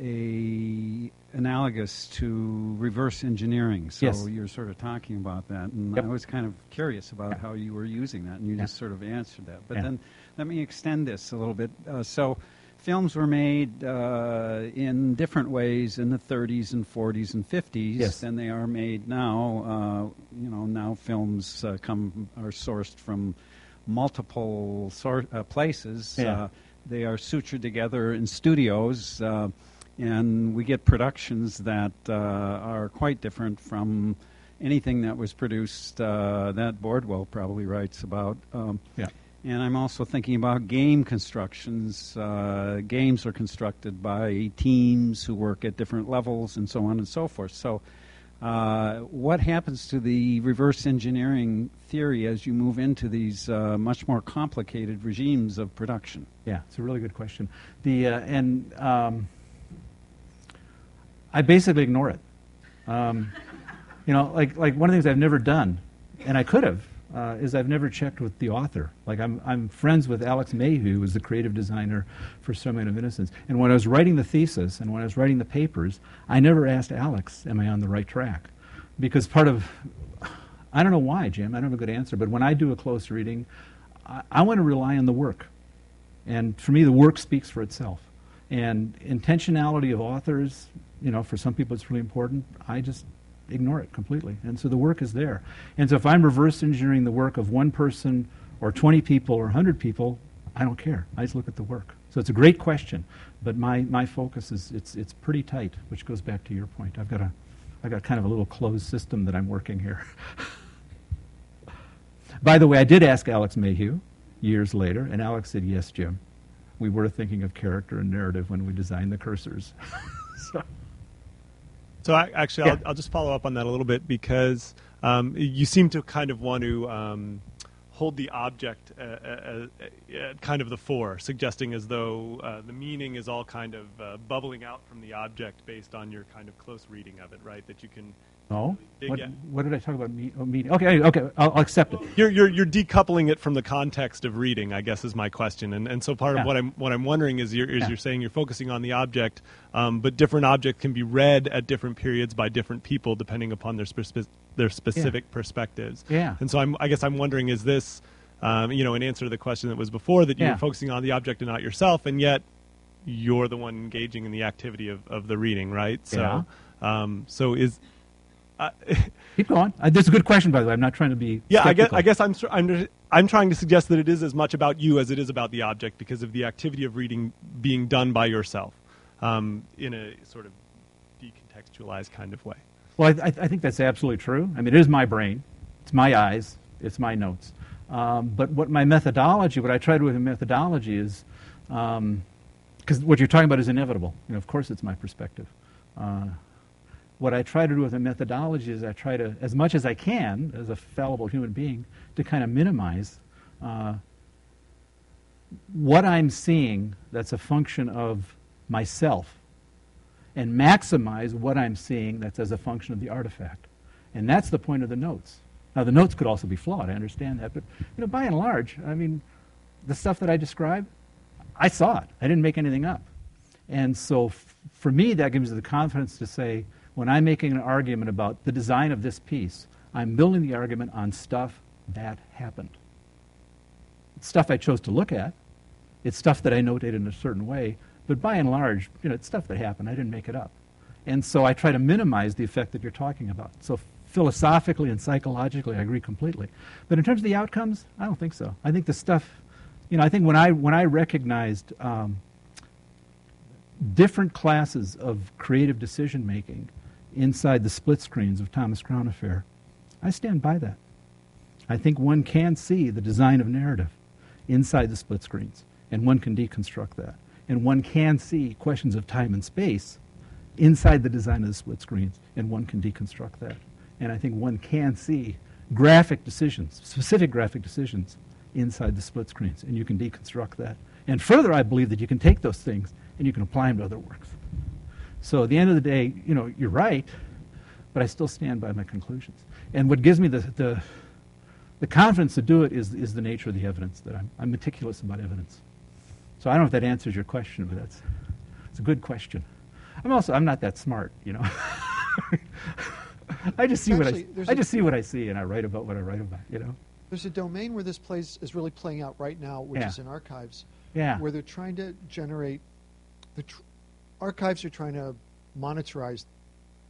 a analogous to reverse engineering. So Yes. you're sort of talking about that, and Yep. I was kind of curious about Yeah. how you were using that, and you Yeah. just sort of answered that. But Yeah. then let me extend this a little bit. Uh, so films were made uh, in different ways in the 30s and 40s and 50s Yes. than they are made now. Uh, you know, now films uh, come are sourced from multiple sor- uh, places. Yeah. Uh, they are sutured together in studios, uh, and we get productions that uh, are quite different from anything that was produced uh, that Bordwell probably writes about. Um, Yeah. And I'm also thinking about game constructions. Uh, games are constructed by teams who work at different levels and so on and so forth. So, uh, what happens to the reverse engineering theory as you move into these uh, much more complicated regimes of production? Yeah, it's a really good question. The uh, and um, I basically ignore it. Um, you know, like like one of the things I've never done, and I could have, uh, is I've never checked with the author. Like I'm I'm friends with Alex Mayhew, who was the creative designer for Ceremony of Innocence. And when I was writing the thesis and when I was writing the papers, I never asked Alex, "Am I on the right track?" Because part of I don't know why, Jim. I don't have a good answer. But when I do a close reading, I, I want to rely on the work. And for me, the work speaks for itself. And intentionality of authors, you know, for some people it's really important. I just ignore it completely. And so the work is there. And so if I'm reverse engineering the work of one person or 20 people or 100 people, I don't care. I just look at the work. So it's a great question, but my, my focus is it's, it's pretty tight, which goes back to your point. I've got, a, I've got kind of a little closed system that I'm working here. *laughs* By the way, I did ask Alex Mayhew years later, and Alex said, Yes, Jim. We were thinking of character and narrative when we designed the cursors. *laughs* so. So I, actually, Yeah. I'll, I'll just follow up on that a little bit because um, you seem to kind of want to um, hold the object uh, uh, uh, at kind of the fore, suggesting as though uh, the meaning is all kind of uh, bubbling out from the object based on your kind of close reading of it, right? That you can. No? What, what did I talk about? Me- oh, meaning? Okay, okay, I'll, I'll accept it. You're, you're, you're decoupling it from the context of reading, I guess, is my question. And, and so part Yeah. of what I'm, what I'm wondering is, you're, is Yeah. you're saying you're focusing on the object, um, but different objects can be read at different periods by different people depending upon their, spe- their specific perspectives. Yeah. And so I'm, I guess I'm wondering, is this, um, you know, in answer to the question that was before, that you're Yeah. focusing on the object and not yourself, and yet you're the one engaging in the activity of, of the reading, right? So, um, so is. Uh, *laughs* Keep going. Uh, this is a good question, by the way. I'm not trying to be. yeah, I guess. I guess I'm, I'm I'm trying to suggest that it is as much about you as it is about the object because of the activity of reading being done by yourself um, in a sort of decontextualized kind of way. Well, I, I I think that's absolutely true. I mean, it is my brain, it's my eyes, it's my notes. Um, but what my methodology, what I try to do with the methodology is, because what you're talking about is inevitable. You know, of course, it's my perspective. Uh, what I try to do with the methodology is I try to, as much as I can, as a fallible human being, to kind of minimize uh, what I'm seeing that's a function of myself and maximize what I'm seeing that's as a function of the artifact. And that's the point of the notes. Now, the notes could also be flawed, I understand that, but you know, by and large, I mean, the stuff that I describe, I saw it. I didn't make anything up. And so f- for me, that gives me the confidence to say, when I'm making an argument about the design of this piece, I'm building the argument on stuff that happened. It's stuff I chose to look at. It's stuff that I notate in a certain way. But by and large, you know, it's stuff that happened. I didn't make it up. And so I try to minimize the effect that you're talking about. So philosophically and psychologically, I agree completely. But in terms of the outcomes, I don't think so. I think the stuff, you know, I think when I when I recognized um, different classes of creative decision making inside the split screens of Thomas Crown Affair, I stand by that. I think one can see the design of narrative inside the split screens, and one can deconstruct that. And one can see questions of time and space inside the design of the split screens, and one can deconstruct that. And I think one can see graphic decisions, specific graphic decisions, inside the split screens, and you can deconstruct that. And further, I believe that you can take those things and you can apply them to other works. So at the end of the day, you know, you're right, but I still stand by my conclusions. And what gives me the, the, the confidence to do it is, is the nature of the evidence, that I'm, I'm meticulous about evidence. So I don't know if that answers your question, but that's it's a good question. I'm also I'm not that smart, you know. *laughs* I just see Actually, what I, I just see what I see, and I write about what I write about, you know. There's a domain where this plays is really playing out right now, which Yeah. is in archives, Yeah. where they're trying to generate. The tr- archives are trying to monetize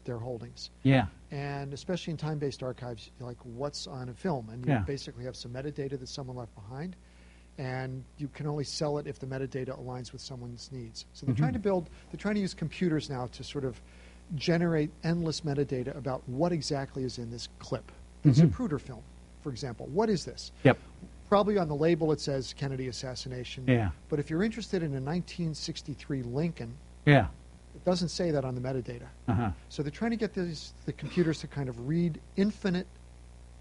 their holdings, Yeah. and especially in time-based archives, like what's on a film, and you Yeah. basically have some metadata that someone left behind, and you can only sell it if the metadata aligns with someone's needs. So they're Mhm. trying to build. They're trying to use computers now to sort of generate endless metadata about what exactly is in this clip. The Mhm. Zapruder film, for example. What is this? Yep. Probably on the label it says Kennedy assassination. Yeah. But if you're interested in a 1963 Lincoln, Yeah. it doesn't say that on the metadata. Uh huh. So they're trying to get these, the computers to kind of read infinite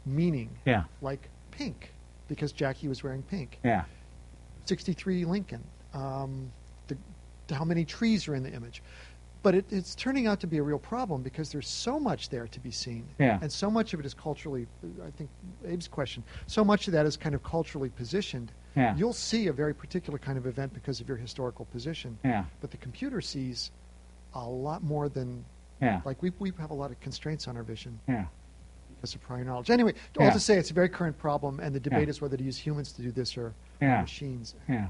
meaning, Yeah. like pink, because Jackie was wearing pink. Yeah. 63 Lincoln. Um, the, how many trees are in the image? But it, it's turning out to be a real problem because there's so much there to be seen. Yeah. And so much of it is culturally, I think Abe's question, so much of that is kind of culturally positioned. Yeah. You'll see a very particular kind of event because of your historical position. Yeah. But the computer sees a lot more than, Yeah. like, we, we have a lot of constraints on our vision Yeah. because of prior knowledge. Anyway, all Yeah. to say it's a very current problem, and the debate Yeah. is whether to use humans to do this or Yeah. machines. Yeah.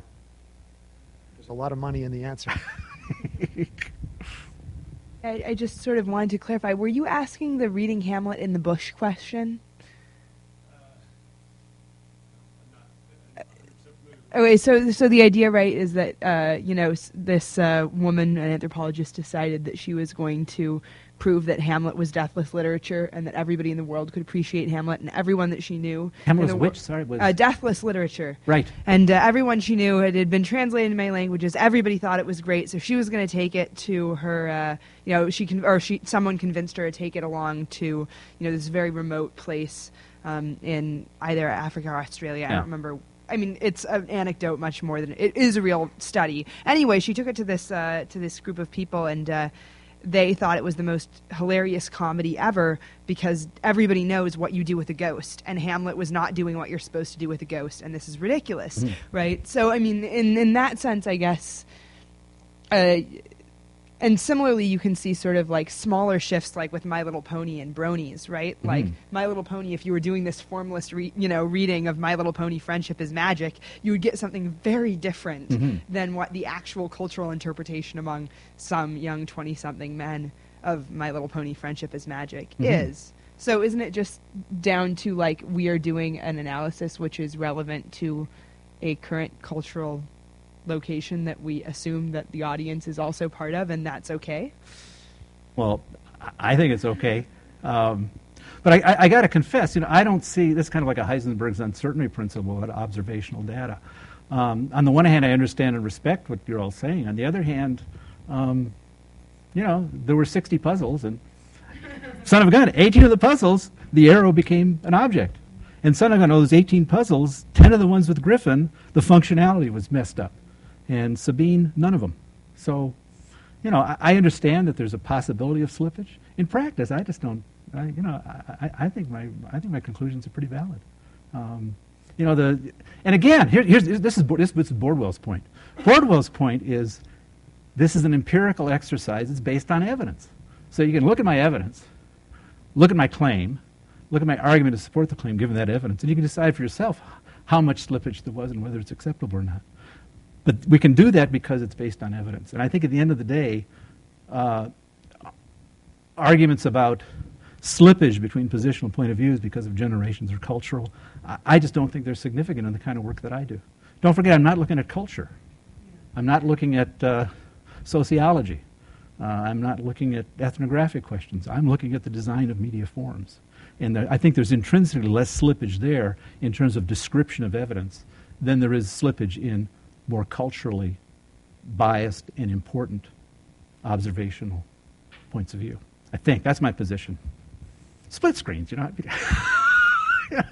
There's a lot of money in the answer. *laughs* I, I just sort of wanted to clarify. Were you asking the reading Hamlet in the bush question? Anyway, so so the idea, right, is that uh, you know s- this uh, woman, an anthropologist, decided that she was going to prove that Hamlet was deathless literature and that everybody in the world could appreciate Hamlet, and everyone that she knew. Hamlet was which? Sorry, was uh, deathless literature. right. And uh, everyone she knew it had been translated into many languages. Everybody thought it was great, so she was going to take it to her. Uh, you know, she con- or she someone convinced her to take it along to you know this very remote place um, in either Africa or Australia. I don't remember. I mean, it's an anecdote much more than it is a real study. Anyway, she took it to this uh, to this group of people and. Uh, they thought it was the most hilarious comedy ever because everybody knows what you do with a ghost, and Hamlet was not doing what you're supposed to do with a ghost, and this is ridiculous, right? So, I mean, in in that sense, I guess. Uh, and similarly, you can see sort of like smaller shifts, like with My Little Pony and Bronies, right? Mm-hmm. Like My Little Pony, if you were doing this formless, re- you know, reading of My Little Pony, Friendship is Magic, you would get something very different mm-hmm. than what the actual cultural interpretation among some young twenty-something men of My Little Pony, Friendship is Magic mm-hmm. is. So, isn't it just down to like we are doing an analysis which is relevant to a current cultural location that we assume that the audience is also part of, and that's okay. Well, I- think it's okay. Um, but I, I, I got to confess, you know, I don't see this kind of like a Heisenberg's uncertainty principle at observational data. Um, on the one hand, I understand and respect what you're all saying. On the other hand, um, you know, there were 60 puzzles, and *laughs* son of a gun, 18 of the puzzles, the arrow became an object. And son of a gun, those 18 puzzles, 10 of the ones with Griffin, the functionality was messed up. And Sabine, none of them. So, you know, I, I understand that there's a possibility of slippage. In practice, I just don't. I, you know, I, I, think my I think my conclusions are pretty valid. Um, you know, the and again, here, here's this is this, this is Bordwell's point. Bordwell's point is this is an empirical exercise. It's based on evidence. So you can look at my evidence, look at my claim, look at my argument to support the claim given that evidence, and you can decide for yourself how much slippage there was and whether it's acceptable or not. But we can do that because it's based on evidence. And I think at the end of the day, uh, arguments about slippage between positional point of views because of generations or cultural, I, I just don't think they're significant in the kind of work that I do. Don't forget, I'm not looking at culture. I'm not looking at uh, sociology. Uh, I'm not looking at ethnographic questions. I'm looking at the design of media forms. And there, I think there's intrinsically less slippage there in terms of description of evidence than there is slippage in more culturally biased and important observational points of view. I think that's my position. Split screens, you know. *laughs*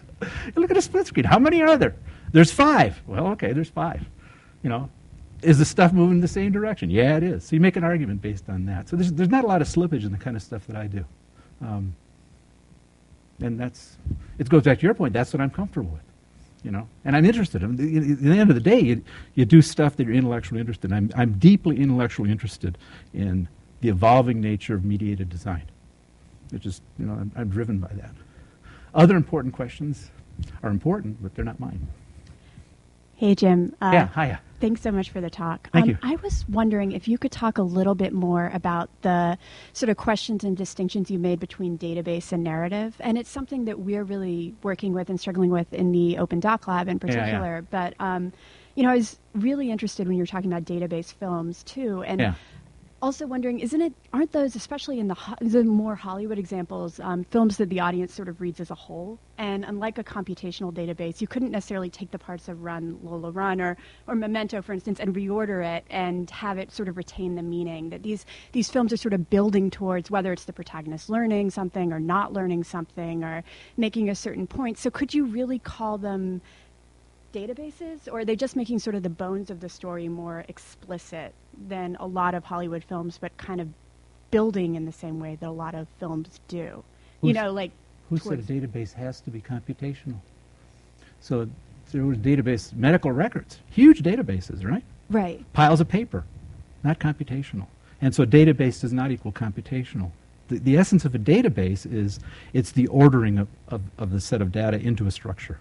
Look at a split screen. How many are there? There's five. Well, okay, there's five. You know, is the stuff moving in the same direction? Yeah, it is. So you make an argument based on that. So there's, there's not a lot of slippage in the kind of stuff that I do. Um, and that's, it goes back to your point, that's what I'm comfortable with. You know, and I'm interested. I mean, at the end of the day, you, you do stuff that you're intellectually interested in. I'm, I'm deeply intellectually interested in the evolving nature of mediated design. It's just, you know, I'm, I'm driven by that. Other important questions are important, but they're not mine. Hey, Jim. Uh, yeah, hiya. Thanks so much for the talk. Thank um, you. I was wondering if you could talk a little bit more about the sort of questions and distinctions you made between database and narrative. And it's something that we're really working with and struggling with in the Open Doc Lab in Yeah, yeah. particular. But, um, you know, I was really interested when you were talking about database films, too. And Yeah. Also wondering, isn't it? Aren't those, especially in the ho- the more Hollywood examples, um, films that the audience sort of reads as a whole? And unlike a computational database, you couldn't necessarily take the parts of Run Lola Run or or Memento, for instance, and reorder it and have it sort of retain the meaning. That these these films are sort of building towards whether it's the protagonist learning something or not learning something or making a certain point. So could you really call them? databases, or are they just making sort of the bones of the story more explicit than a lot of Hollywood films, but kind of building in the same way that a lot of films do? you know, like Who said a database has to be computational? So there was database, medical records, huge databases, right? right? Piles of paper, not computational. And so a database does not equal computational. The, the essence of a database is it's the ordering of, of, of the set of data into a structure.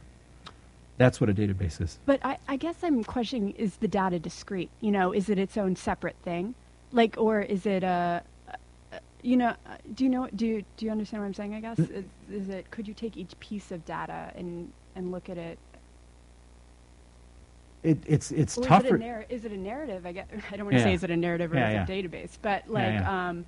That's what a database is. But I, I guess I'm questioning: is the data discrete? You know, is it its own separate thing, like, or is it a, a- you know, do you know? Do you, do you understand what I'm saying? I guess Mm. is, is it? Could you take each piece of data and and look at it it, it's it's Well, tougher. Is it, a narr- is it a narrative? I, guess *laughs* I don't want to Yeah. say is it a narrative or Yeah, is it yeah. a database, but like, yeah. um,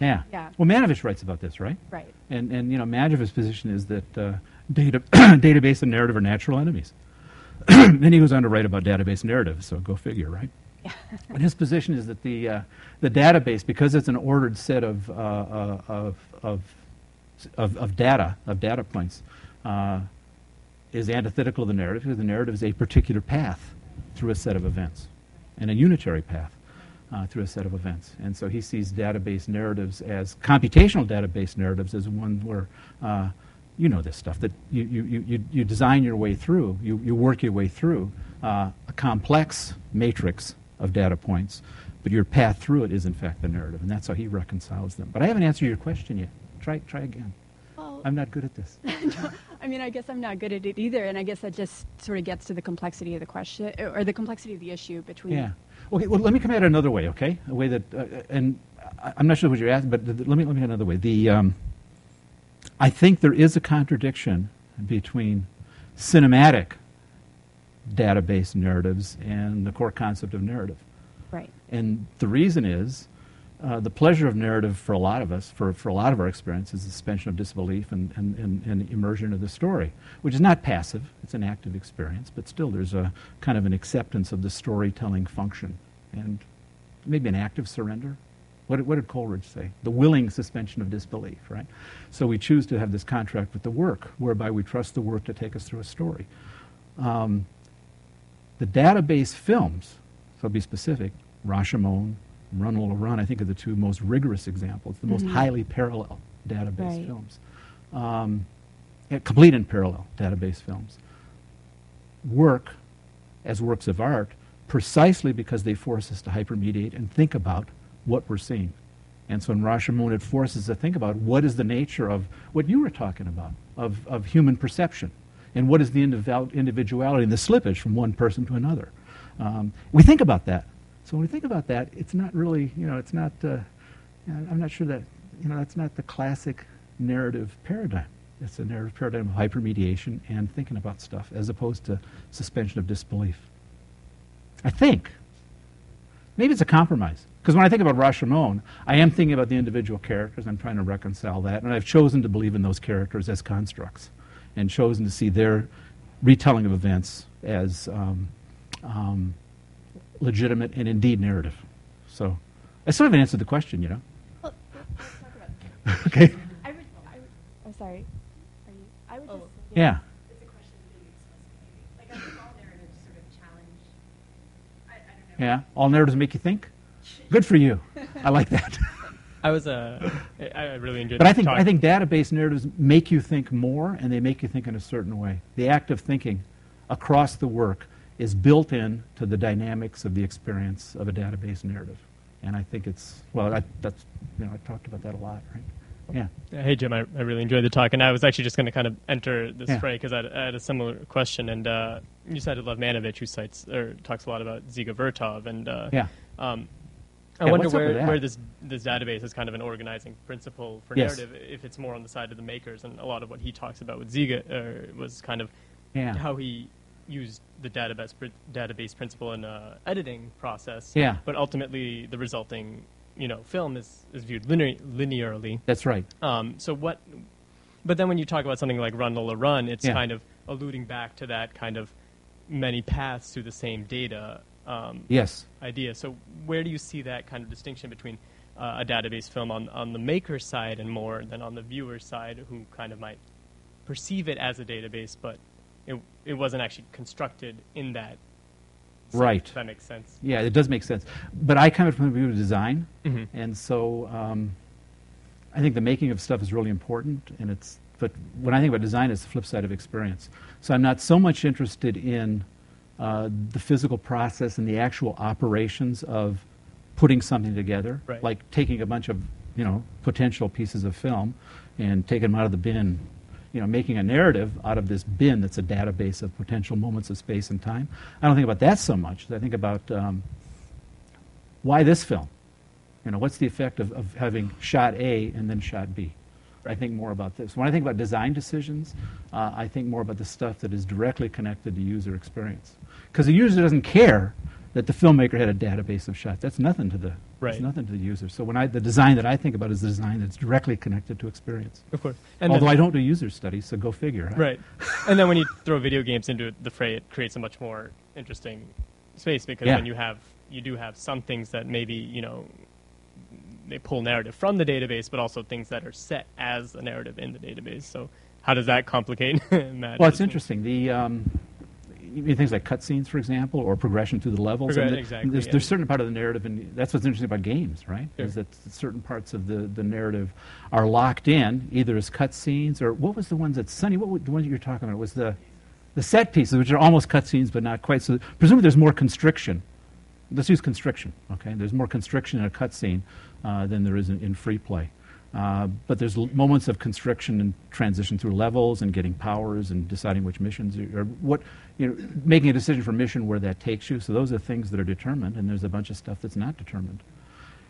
yeah. Yeah. Well, Manovich writes about this, right? right. And and you know, Manovich's position is that uh, data *clears throat* database and narrative are natural enemies. *clears throat* then he goes on to write about database narrative. So go figure, right? *laughs* and his position is that the uh, the database, because it's an ordered set of uh, uh, of, of of of data of data points, uh, is antithetical to the narrative because the narrative is a particular path through a set of events, and a unitary path uh, through a set of events. And so he sees database narratives as computational database narratives as one where uh, you know this stuff that you, you, you, you- design your way through, you, you work your way through uh, a complex matrix of data points, but your path through it is in fact the narrative, and that's how he reconciles them. But I haven't answered your question yet. Try try again. Well, I'm not good at this. *laughs* I mean, I guess I'm not good at it either, and I guess that just sort of gets to the complexity of the question or the complexity of the issue between. Yeah. Okay. Well, let me come at it another way. Okay, a way that, uh, and I'm not sure what you're asking, but let me let me another way. The um, I think there is a contradiction between cinematic database narratives and the core concept of narrative. Right. And the reason is uh, the pleasure of narrative for a lot of us, for, for a lot of our experience, is the suspension of disbelief and, and, and, and immersion of the story, which is not passive, it's an active experience, but still there's a kind of an acceptance of the storytelling function and maybe an active surrender. What, did- what did Coleridge say? The willing suspension of disbelief, right? So we choose to have this contract with the work, whereby we trust the work to take us through a story. Um, the database films, so to be specific, Rashomon, Run Lola Run, I think are the two most rigorous examples, the most Mhm. highly parallel database Right. films. Um, complete and parallel database films. Work as works of art precisely because they force us to hypermediate and think about what we're seeing. And so in Rashomon, it forces us to think about what is the nature of what you were talking about, of, of human perception, and what is the individual- individuality and the slippage from one person to another. Um, we think about that. So when we think about that, it's not really, you know, it's not, uh, I'm not sure that, you know, that's not the classic narrative paradigm. It's a narrative paradigm of hypermediation and thinking about stuff as opposed to suspension of disbelief. I think. Maybe it's a compromise. Because when I think about Rashomon, I am thinking about the individual characters. I'm trying to reconcile that. And I've chosen to believe in those characters as constructs and chosen to see their retelling of events as um, um, legitimate and indeed narrative. So I still haven't answered the question, you know? Well, let's talk about it. okay. I would, I would, I'm sorry. Are you, I would just. Yeah. It's a question that you explicitly. Like, all sort of challenge. I, I don't know. Yeah. All narratives make you think? Good for you. I like that. *laughs* I was uh, I really enjoyed. But I think talk. I think database narratives make you think more, and they make you think in a certain way. The act of thinking across the work is built in to the dynamics of the experience of a database narrative, and I think it's well. I, that's you know I talked about that a lot, right? Yeah. Hey Jim, I, I really enjoyed the talk, and I was actually just going to kind of enter this Yeah. fray because I, had- I had a similar question, and uh, you cited Lev Manovich, who cites or talks a lot about Dziga Vertov, and uh, Yeah. um, I Yeah, wonder what's up with where, where this this database is kind of an organizing principle for Yes. narrative, if it's more on the side of the makers, and a lot of what he talks about with Dziga uh, was kind of Yeah. how he used the database pr- database principle in uh, editing process. Yeah. But ultimately, the resulting you know film is is viewed linear, linearly. That's right. Um, so what? But then when you talk about something like Run Lola Run, it's Yeah. kind of alluding back to that kind of many paths to the same data um, Yes. idea. So where do you see that kind of distinction between uh, a database film on on the maker side and more than on the viewer side, who kind of might perceive it as a database, but it it wasn't actually constructed in that. sense, Right. If that makes sense. Yeah, it does make sense. But I come from the view of design, Mhm. and so um, I think the making of stuff is really important. And it's but when I think about design, it's the flip side of experience. So I'm not so much interested in uh, the physical process and the actual operations of putting something together, Right. like taking a bunch of you know potential pieces of film and taking them out of the bin. You know, making a narrative out of this bin that's a database of potential moments of space and time. I don't think about that so much. I think about um, why this film. You know, what's the effect of, of having shot A and then shot B? I think more about this. When I think about design decisions, uh, I think more about the stuff that is directly connected to user experience. Because the user doesn't care that the filmmaker had a database of shots. That's nothing to the Right. That's nothing to the user. So when I the design that I think about is the design that's directly connected to experience. Of course. And Although I don't do user studies, so go figure. huh? Right. and then when you throw video games into the fray, it creates a much more interesting space because Yeah. then you have you do have some things that maybe you know they pull narrative from the database, but also things that are set as a narrative in the database. So how does that complicate *laughs* matters? Well, it's interesting. The um, things like cutscenes, for example, or progression through the levels. Progr- and the- exactly, There's, yeah. there's certain part of the narrative, and that's what's interesting about games, right? Sure. Is that certain parts of the, the narrative are locked in, either as cutscenes or what was the ones that Sunny? What the ones you were talking about? Was the the set pieces, which are almost cutscenes but not quite. So presumably there's more constriction. Let's use constriction. Okay, there's more constriction in a cutscene than there is in, in free play. Uh, but there's l- moments of constriction and transition through levels and getting powers and deciding which missions or what you know, making a decision for mission where that takes you. So those are things that are determined, and there's a bunch of stuff that's not determined.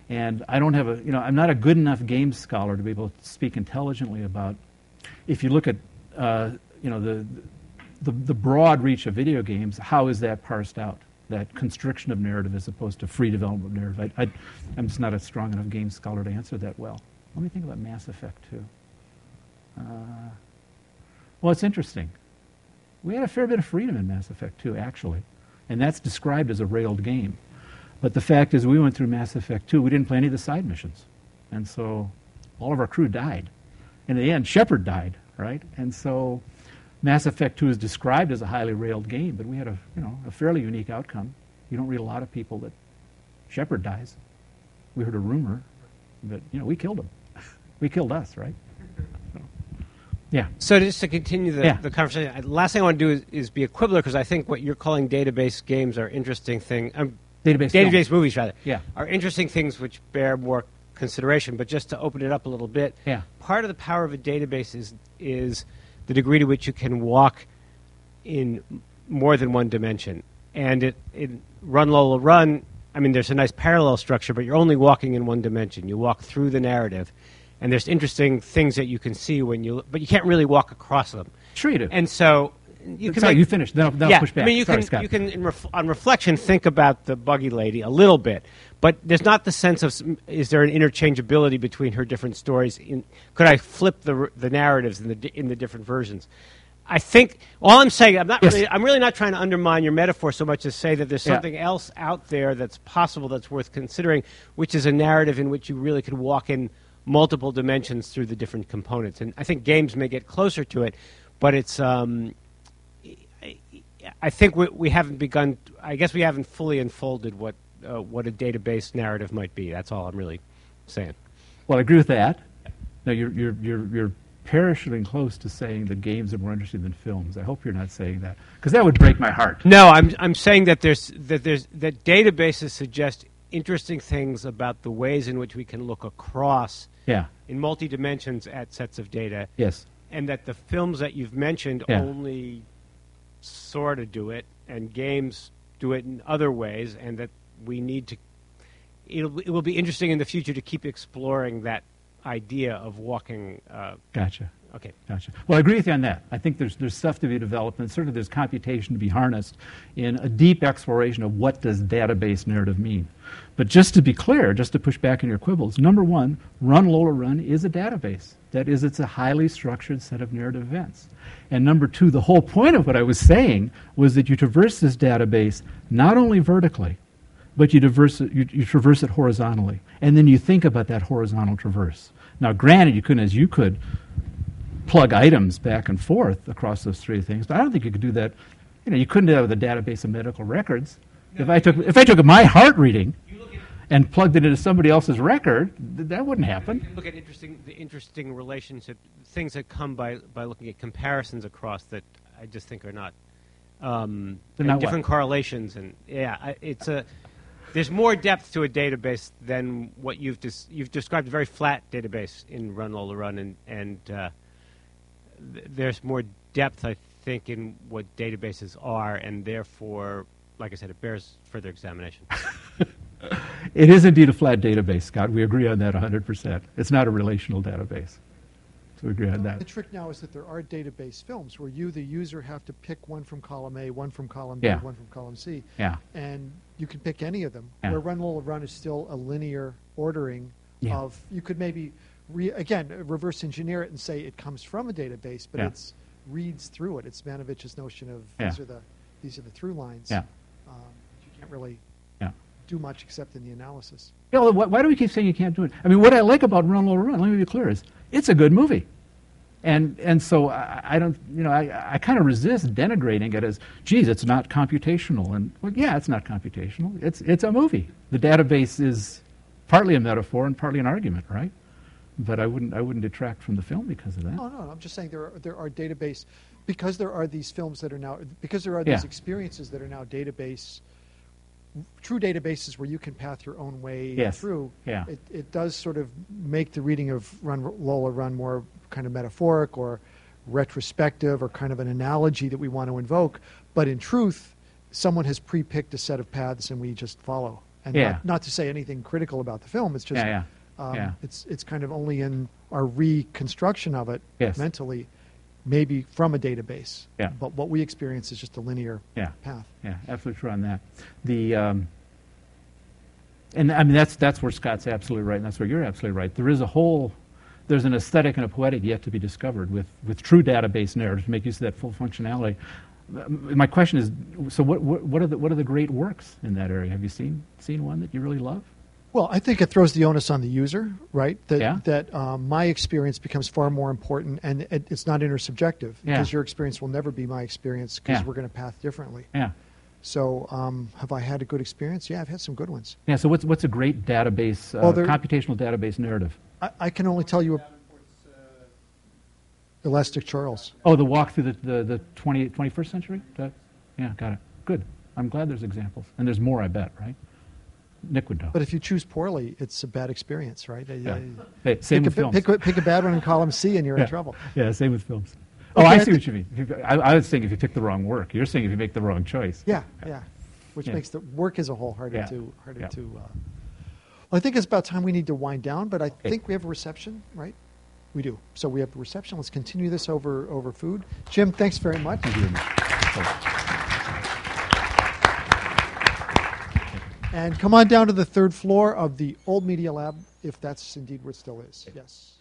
And I don't have a you know I'm not a good enough game scholar to be able to speak intelligently about. If you look at uh, you know the, the the broad reach of video games, how is that parsed out? That constriction of narrative as opposed to free development of narrative. I, I'm just not a strong enough game scholar to answer that well. Let me think about Mass Effect too. Uh, well, it's interesting. We had a fair bit of freedom in Mass Effect too, actually, and that's described as a railed game. But the fact is, we went through Mass Effect 2, we didn't play any of the side missions. And so all of our crew died. In the end, Shepard died, right? And so Mass Effect 2 is described as a highly railed game, but we had a, you know, a fairly unique outcome. You don't read a lot of people that Shepard dies. We heard a rumor, but, you know, we killed him. *laughs* we killed us, right? So, yeah. So just to continue the, Yeah. the conversation, last thing I want to do is, is be a quibbler because I think what you're calling database games are interesting thing. Um, Database database films. movies rather. Yeah. Are interesting things which bear more consideration. But just to open it up a little bit, Yeah. part of the power of a database is is the degree to which you can walk in more than one dimension. And it, in Run Lola Run, I mean, there's a nice parallel structure, but you're only walking in one dimension. You walk through the narrative, and there's interesting things that you can see when you, but you can't really walk across them. Sure you do. And so you can Sorry, make- you finish. Then I'll, then I'll push back. I mean, you Sorry, can Scott. you can in ref- on reflection think about the buggy lady a little bit, but there's not the sense of is there an interchangeability between her different stories? In, could I flip the the narratives in the in the different versions? I think all I'm saying I'm not Yes. really, I'm really not trying to undermine your metaphor so much as say that there's Yeah. something else out there that's possible that's worth considering, which is a narrative in which you really could walk in multiple dimensions through the different components. And I think games may get closer to it, but it's um, I think we, we haven't begun. I guess we haven't fully unfolded what uh, what a database narrative might be. That's all I'm really saying. Well, I agree with that. No, you're, you're, you're, you're perishing close to saying that games are more interesting than films. I hope you're not saying that, because that would break my heart. No, I'm I'm saying that there's that there's that databases suggest interesting things about the ways in which we can look across Yeah. in multi dimensions at sets of data. Yes. And that the films that you've mentioned Yeah. only sort of do it, and games do it in other ways, and that we need to. It'll, it will be interesting in the future to keep exploring that idea of walking. Uh, Gotcha. Okay. Gotcha. Well, I agree with you on that. I think there's, there's stuff to be developed, and certainly there's computation to be harnessed in a deep exploration of what does database narrative mean. But just to be clear, just to push back on your quibbles, number one, Run Lola Run is a database. That is, it's a highly structured set of narrative events. And number two, the whole point of what I was saying was that you traverse this database not only vertically, but you, diverse it, you, you traverse it horizontally. And then you think about that horizontal traverse. Now, granted, you couldn't, as you could, plug items back and forth across those three things. But I don't think you could do that. You know, you couldn't do that with a database of medical records. if I took if I took my heart reading and plugged it into somebody else's record, th- that wouldn't happen. Look at interesting the interesting relationship things that come by by looking at comparisons across that I just think are not um, not what? different correlations and yeah it's a there's more depth to a database than what you've des- you've described a very flat database in Run Lola Run and and uh, th- there's more depth I think in what databases are and therefore like I said it bears further examination. *laughs* *laughs* It is indeed a flat database, Scott. We agree on that 100%. It's not a relational database. So we agree on that. The trick now is that there are database films where you, the user, have to pick one from column A, one from column B, Yeah. one from column C. Yeah. And you can pick any of them. Yeah. Where Run Lola Run is still a linear ordering Yeah. of, you could maybe, re, again, reverse engineer it and say it comes from a database, but Yeah. it's reads through it. It's Manovich's notion of these are the these are the through lines. Yeah. Um, you can't really. Do much except in the analysis. You know, why, why do we keep saying you can't do it? I mean, what I like about Run Lola Run, let me be clear, is it's a good movie. And, and so I, I don't, you know, I, I kind of resist denigrating it as, geez, it's not computational. And, well, yeah, it's not computational. It's, it's a movie. The database is partly a metaphor and partly an argument, right? But I wouldn't, I wouldn't detract from the film because of that. No, no, no, I'm just saying there are, there are database, because there are these films that are now, because there are these Yeah. experiences that are now database, true databases where you can path your own way Yes. through. Yeah. It, it does sort of make the reading of Run Lola Run more kind of metaphoric or retrospective or kind of an analogy that we want to invoke. But in truth, someone has pre-picked a set of paths and we just follow. And Yeah. not, not to say anything critical about the film, it's just Yeah, yeah. um, it's it's kind of only in our reconstruction of it Yes. mentally, maybe from a database. Yeah. But what we experience is just a linear Yeah. path. Yeah, absolutely true on that. The um, and I mean that's that's where Scott's absolutely right, and that's where you're absolutely right. There is a whole there's an aesthetic and a poetic yet to be discovered with with true database narratives to make use of that full functionality. My question is, so what, what what are the what are the great works in that area? Have you seen seen one that you really love? Well, I think it throws the onus on the user, right? That Yeah. that um, my experience becomes far more important, and it, it's not intersubjective Yeah. because your experience will never be my experience because Yeah. we're going to path differently. Yeah. So, um, have I had a good experience? Yeah, I've had some good ones. Yeah. So what's what's a great database uh, Well, there- computational database narrative? I, I can only tell you. A, Elastic Charles. Oh, the walk through the the, the 20, 21st century. That, yeah, got it. Good. I'm glad there's examples, and there's more. I bet, right? But if you choose poorly, it's a bad experience, right? Yeah. Uh, Hey, same pick, with a, films. pick, a- pick a bad one in column C, and you're yeah. in trouble. Yeah, same with films. Oh, Okay, I see what you mean. I, I was saying if you pick the wrong work. You're saying if you make the wrong choice. Yeah, yeah. Which Yeah. makes the work as a whole harder Yeah. to harder to. Uh, well, I think it's about time we need to wind down, but I Okay. think we have a reception, right? We do. So we have a reception. Let's continue this over over food. Jim, thanks very much. Thank you very much. And come on down to the third floor of the old media lab, if that's indeed where it still is. Yes.